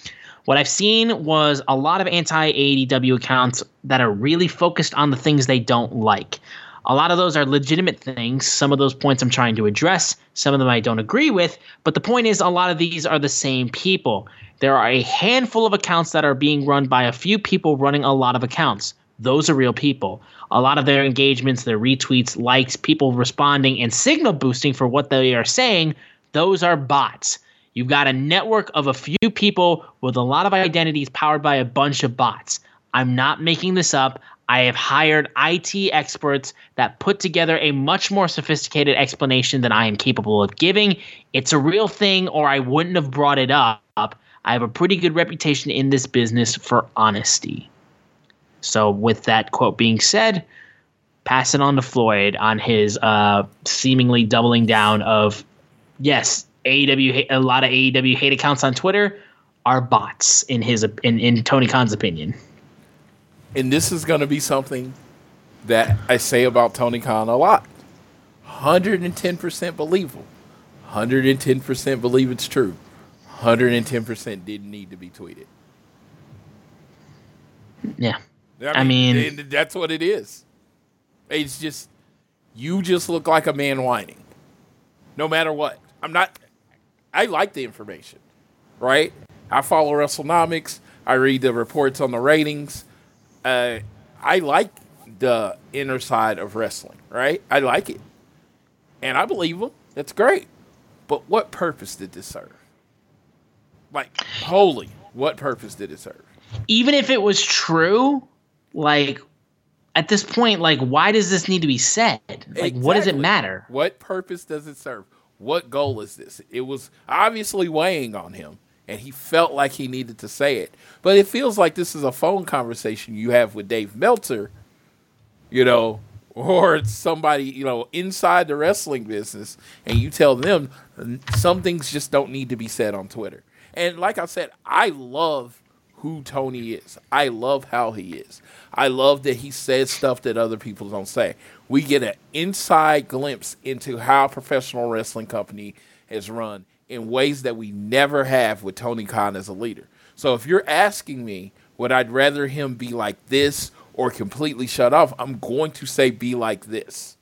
What I've seen was a lot of anti AEW accounts that are really focused on the things they don't like. A lot of those are legitimate things. Some of those points I'm trying to address, some of them I don't agree with. But the point is, a lot of these are the same people. There are a handful of accounts that are being run by a few people running a lot of accounts. Those are real people. A lot of their engagements, their retweets, likes, people responding, and signal boosting for what they are saying, those are bots. You've got a network of a few people with a lot of identities powered by a bunch of bots. I'm not making this up. I have hired IT experts that put together a much more sophisticated explanation than I am capable of giving. It's a real thing, or I wouldn't have brought it up. I have a pretty good reputation in this business for honesty. So, with that quote being said, pass it on to Floyd on his uh, seemingly doubling down of yes, AEW a lot of AEW hate accounts on Twitter are bots in his in, in Tony Khan's opinion. And this is going to be something that I say about Tony Khan a lot. 110% believable. 110% believe it's true. 110% didn't need to be tweeted. Yeah. I mean- and that's what it is. It's just, you just look like a man whining. No matter what. I'm not, I like the information, right? I follow WrestleNomics. I read the reports on the ratings. Uh, I like the inner side of wrestling, right? I like it. And I believe them. That's great. But what purpose did this serve? Like, holy, what purpose did it serve? Even if it was true, like at this point, like why does this need to be said? Like what does it matter? What purpose does it serve? What goal is this? It was obviously weighing on him, and he felt like he needed to say it. But it feels like this is a phone conversation you have with Dave Meltzer, you know, or somebody, you know, inside the wrestling business, and you tell them some things just don't need to be said on Twitter. And like I said, I love who Tony is. I love how he is. I love that he says stuff that other people don't say. We get an inside glimpse into how a professional wrestling company is run in ways that we never have with Tony Khan as a leader. So if you're asking me, would I'd rather him be like this or completely shut off? I'm going to say be like this.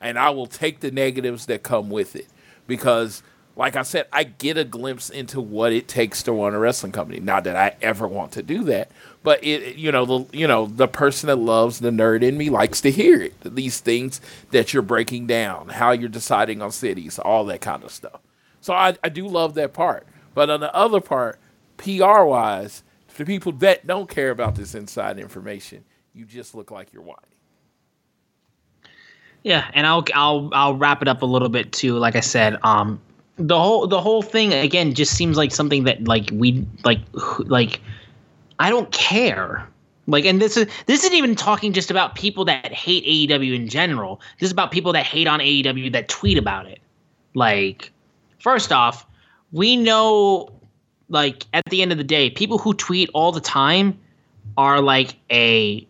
And I will take the negatives that come with it because like I said, I get a glimpse into what it takes to run a wrestling company. Not that I ever want to do that, but it, you know, the you know the person that loves the nerd in me likes to hear it. These things that you're breaking down, how you're deciding on cities, all that kind of stuff. So I, I do love that part. But on the other part, PR wise, for people that don't care about this inside information, you just look like you're whining. Yeah, and I'll I'll I'll wrap it up a little bit too. Like I said, um, the whole the whole thing again just seems like something that like we like like I don't care. Like, and this is this isn't even talking just about people that hate AEW in general. This is about people that hate on AEW that tweet about it. Like, first off, we know, like, at the end of the day, people who tweet all the time are like a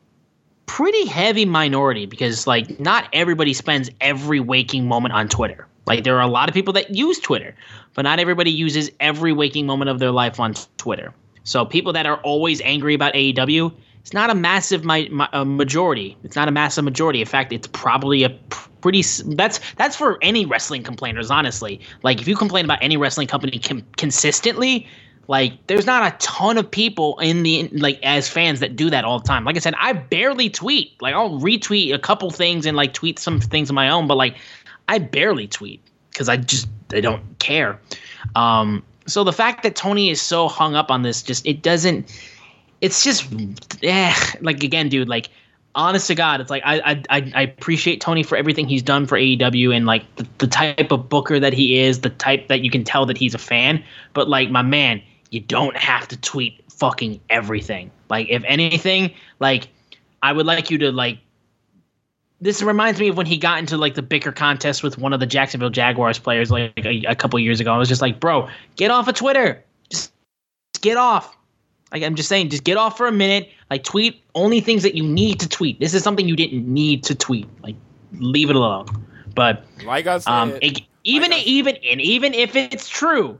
pretty heavy minority because, like, not everybody spends every waking moment on Twitter. Like there are a lot of people that use Twitter, but not everybody uses every waking moment of their life on Twitter. So people that are always angry about AEW, it's not a massive mi- mi- a majority. It's not a massive majority. In fact, it's probably a pretty that's that's for any wrestling complainers honestly. Like if you complain about any wrestling company com- consistently, like there's not a ton of people in the like as fans that do that all the time. Like I said, I barely tweet. Like I'll retweet a couple things and like tweet some things of my own, but like I barely tweet because I just I don't care. Um, so the fact that Tony is so hung up on this just it doesn't. It's just eh, like again, dude. Like honest to God, it's like I I I appreciate Tony for everything he's done for AEW and like the, the type of booker that he is, the type that you can tell that he's a fan. But like my man, you don't have to tweet fucking everything. Like if anything, like I would like you to like this reminds me of when he got into like the bicker contest with one of the Jacksonville Jaguars players like a, a couple years ago. I was just like, bro, get off of Twitter. Just, just get off. Like I'm just saying, just get off for a minute. Like tweet only things that you need to tweet. This is something you didn't need to tweet. Like leave it alone. But like I said, um, it, even like even and even if it's true,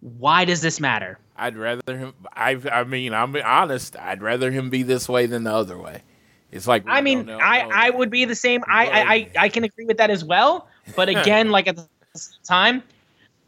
why does this matter? I'd rather him. I I mean, I'm honest. I'd rather him be this way than the other way. It's like I mean, no, no, I I would be the same. I, I I I can agree with that as well. But again, like at the time,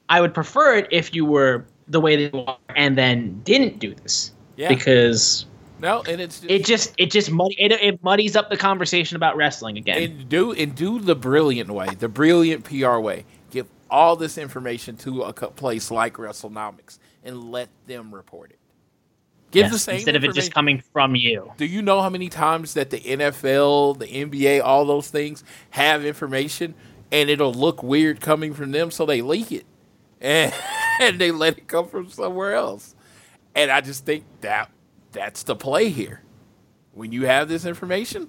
I would prefer it if you were the way they are and then didn't do this. Yeah. Because no, and it's just, it just it just muddy it, it muddies up the conversation about wrestling again. And do and do the brilliant way, the brilliant PR way. Give all this information to a place like WrestleNomics and let them report it. Give yes, the same instead of it just coming from you. Do you know how many times that the NFL, the NBA, all those things have information and it'll look weird coming from them, so they leak it and, and they let it come from somewhere else. And I just think that that's the play here. When you have this information,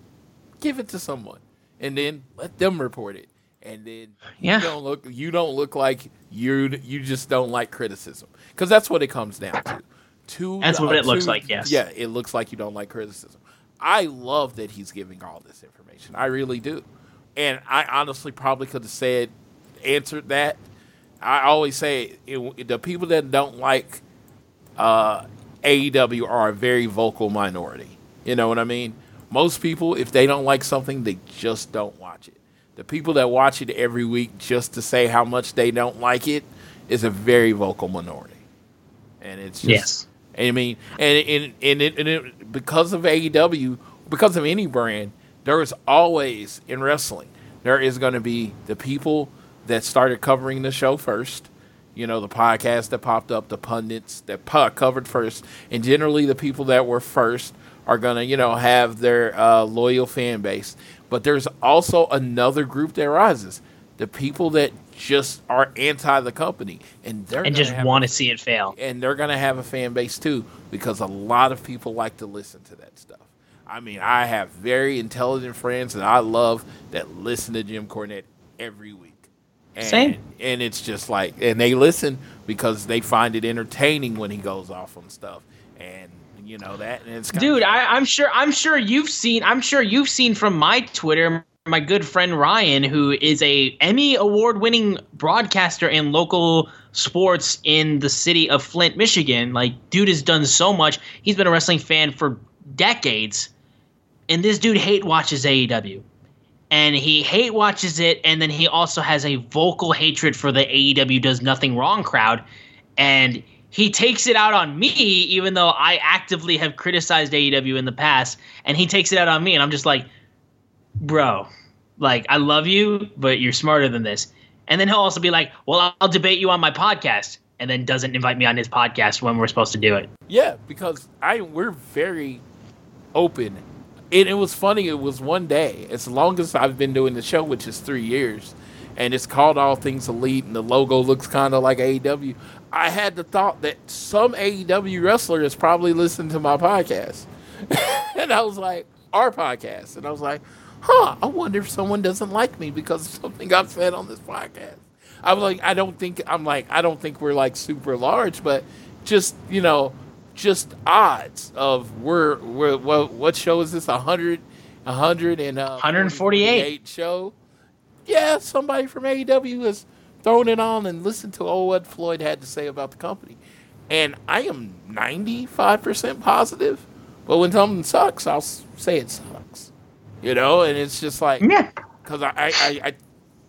give it to someone and then let them report it. And then yeah. you don't look you don't look like you you just don't like criticism because that's what it comes down to to That's what it uh, looks like, yes. Yeah, it looks like you don't like criticism. I love that he's giving all this information. I really do. And I honestly probably could have said, answered that. I always say it, the people that don't like uh, AEW are a very vocal minority. You know what I mean? Most people, if they don't like something, they just don't watch it. The people that watch it every week just to say how much they don't like it is a very vocal minority. And it's just, yes. I mean, and and and, it, and it, because of AEW, because of any brand, there is always in wrestling there is going to be the people that started covering the show first. You know, the podcast that popped up, the pundits that po- covered first, and generally the people that were first are going to, you know, have their uh, loyal fan base. But there's also another group that rises the people that just are anti the company and they're and just want to see it fail. And they're going to have a fan base too because a lot of people like to listen to that stuff. I mean, I have very intelligent friends that I love that listen to Jim Cornette every week. And, Same. And it's just like, and they listen because they find it entertaining when he goes off on stuff, and you know that. And it's kinda- Dude, I, I'm sure. I'm sure you've seen. I'm sure you've seen from my Twitter. My good friend Ryan, who is a Emmy award-winning broadcaster in local sports in the city of Flint, Michigan. Like, dude has done so much. He's been a wrestling fan for decades, and this dude hate watches AEW, and he hate watches it, and then he also has a vocal hatred for the AEW does nothing wrong crowd, and he takes it out on me, even though I actively have criticized AEW in the past, and he takes it out on me, and I'm just like, bro, like I love you, but you're smarter than this. And then he'll also be like, well, I'll debate you on my podcast, and then doesn't invite me on his podcast when we're supposed to do it. Yeah, because I we're very open. And it was funny, it was one day, as long as I've been doing the show, which is three years, and it's called All Things Elite, and the logo looks kind of like AEW. I had the thought that some AEW wrestler is probably listening to my podcast. and I was like, our podcast. And I was like, huh, I wonder if someone doesn't like me because of something I've said on this podcast. I was like, I don't think I'm like, I don't think we're like super large, but just you know, just odds of we're we're what, what show is this? A hundred, a hundred and uh, 148 show. Yeah, somebody from AEW has thrown it on and listened to all what Floyd had to say about the company, and I am ninety five percent positive. But when something sucks, I'll say it sucks. You know, and it's just like Yeah. because I, I, I, I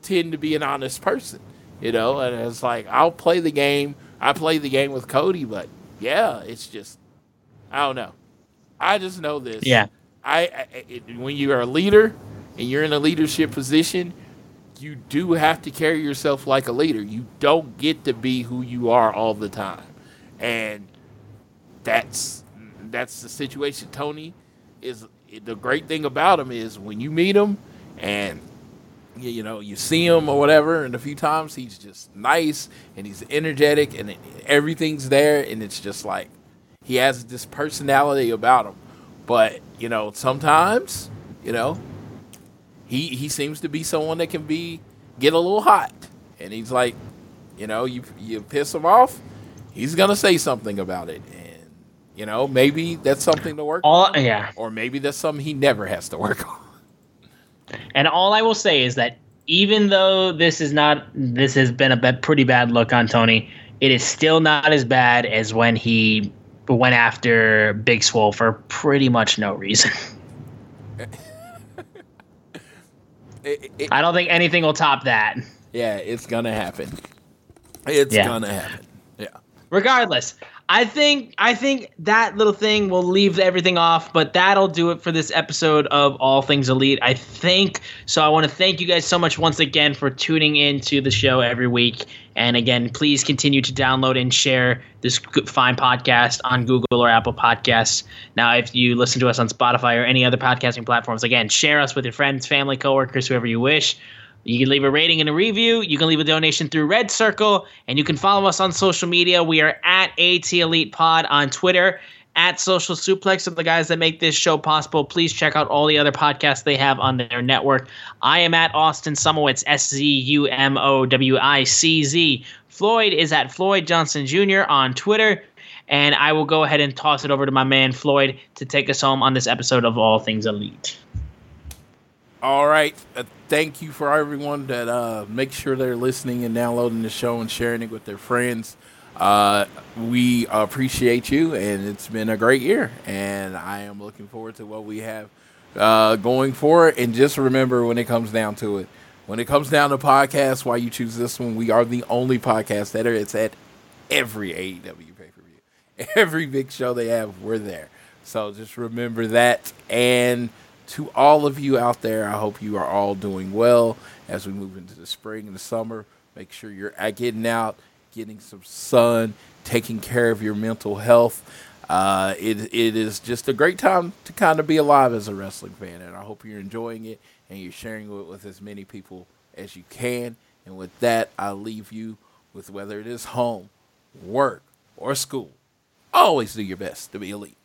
tend to be an honest person, you know, and it's like I'll play the game. I play the game with Cody, but yeah, it's just I don't know. I just know this. Yeah. I, I it, when you are a leader and you're in a leadership position, you do have to carry yourself like a leader. You don't get to be who you are all the time, and that's that's the situation. Tony is the great thing about him is when you meet him and you, you know you see him or whatever, and a few times he's just nice and he's energetic and it, everything's there, and it's just like he has this personality about him. But you know sometimes you know he he seems to be someone that can be get a little hot, and he's like, you know, you you piss him off, he's gonna say something about it, and you know maybe that's something to work All on, yeah. or maybe that's something he never has to work on. And all I will say is that even though this is not this has been a pretty bad look on Tony, it is still not as bad as when he went after Big Swole for pretty much no reason. It- it- I don't think anything will top that. yeah, it's gonna happen. It's Yeah. gonna happen. Yeah. regardless i think i think that little thing will leave everything off but that'll do it for this episode of all things elite. I think so i want to thank you guys so much once again for tuning in to the show every week. And again please continue to download and share this fine podcast on google or apple podcasts. Now if you listen to us on spotify or any other podcasting platforms again share us with your friends family coworkers whoever you wish you can leave a rating and a review. You can leave a donation through Red Circle, and you can follow us on social media. We are at AT Elite Pod on Twitter, at Social Suplex, are the guys that make this show possible. Please check out all the other podcasts they have on their network. I am at Austin Szumowicz, S Z U M O W I C Z. Floyd is at Floyd Johnson Jr. on Twitter. And I will go ahead and toss it over to my man Floyd to take us home on this episode of All Things Elite. All right. Thank you for everyone that uh, make sure they're listening and downloading the show and sharing it with their friends. Uh, we appreciate you, and it's been a great year. And I am looking forward to what we have uh, going forward. And just remember, when it comes down to it, when it comes down to podcasts, why you choose this one, we are the only podcast that it's at every AEW pay per view, every big show they have, we're there. So just remember that. And to all of you out there, I hope you are all doing well as we move into the spring and the summer. Make sure you're getting out, getting some sun, taking care of your mental health. Uh, it, it is just a great time to kind of be alive as a wrestling fan, and I hope you're enjoying it and you're sharing it with as many people as you can. And with that, I leave you with whether it is home, work, or school. Always do your best to be elite.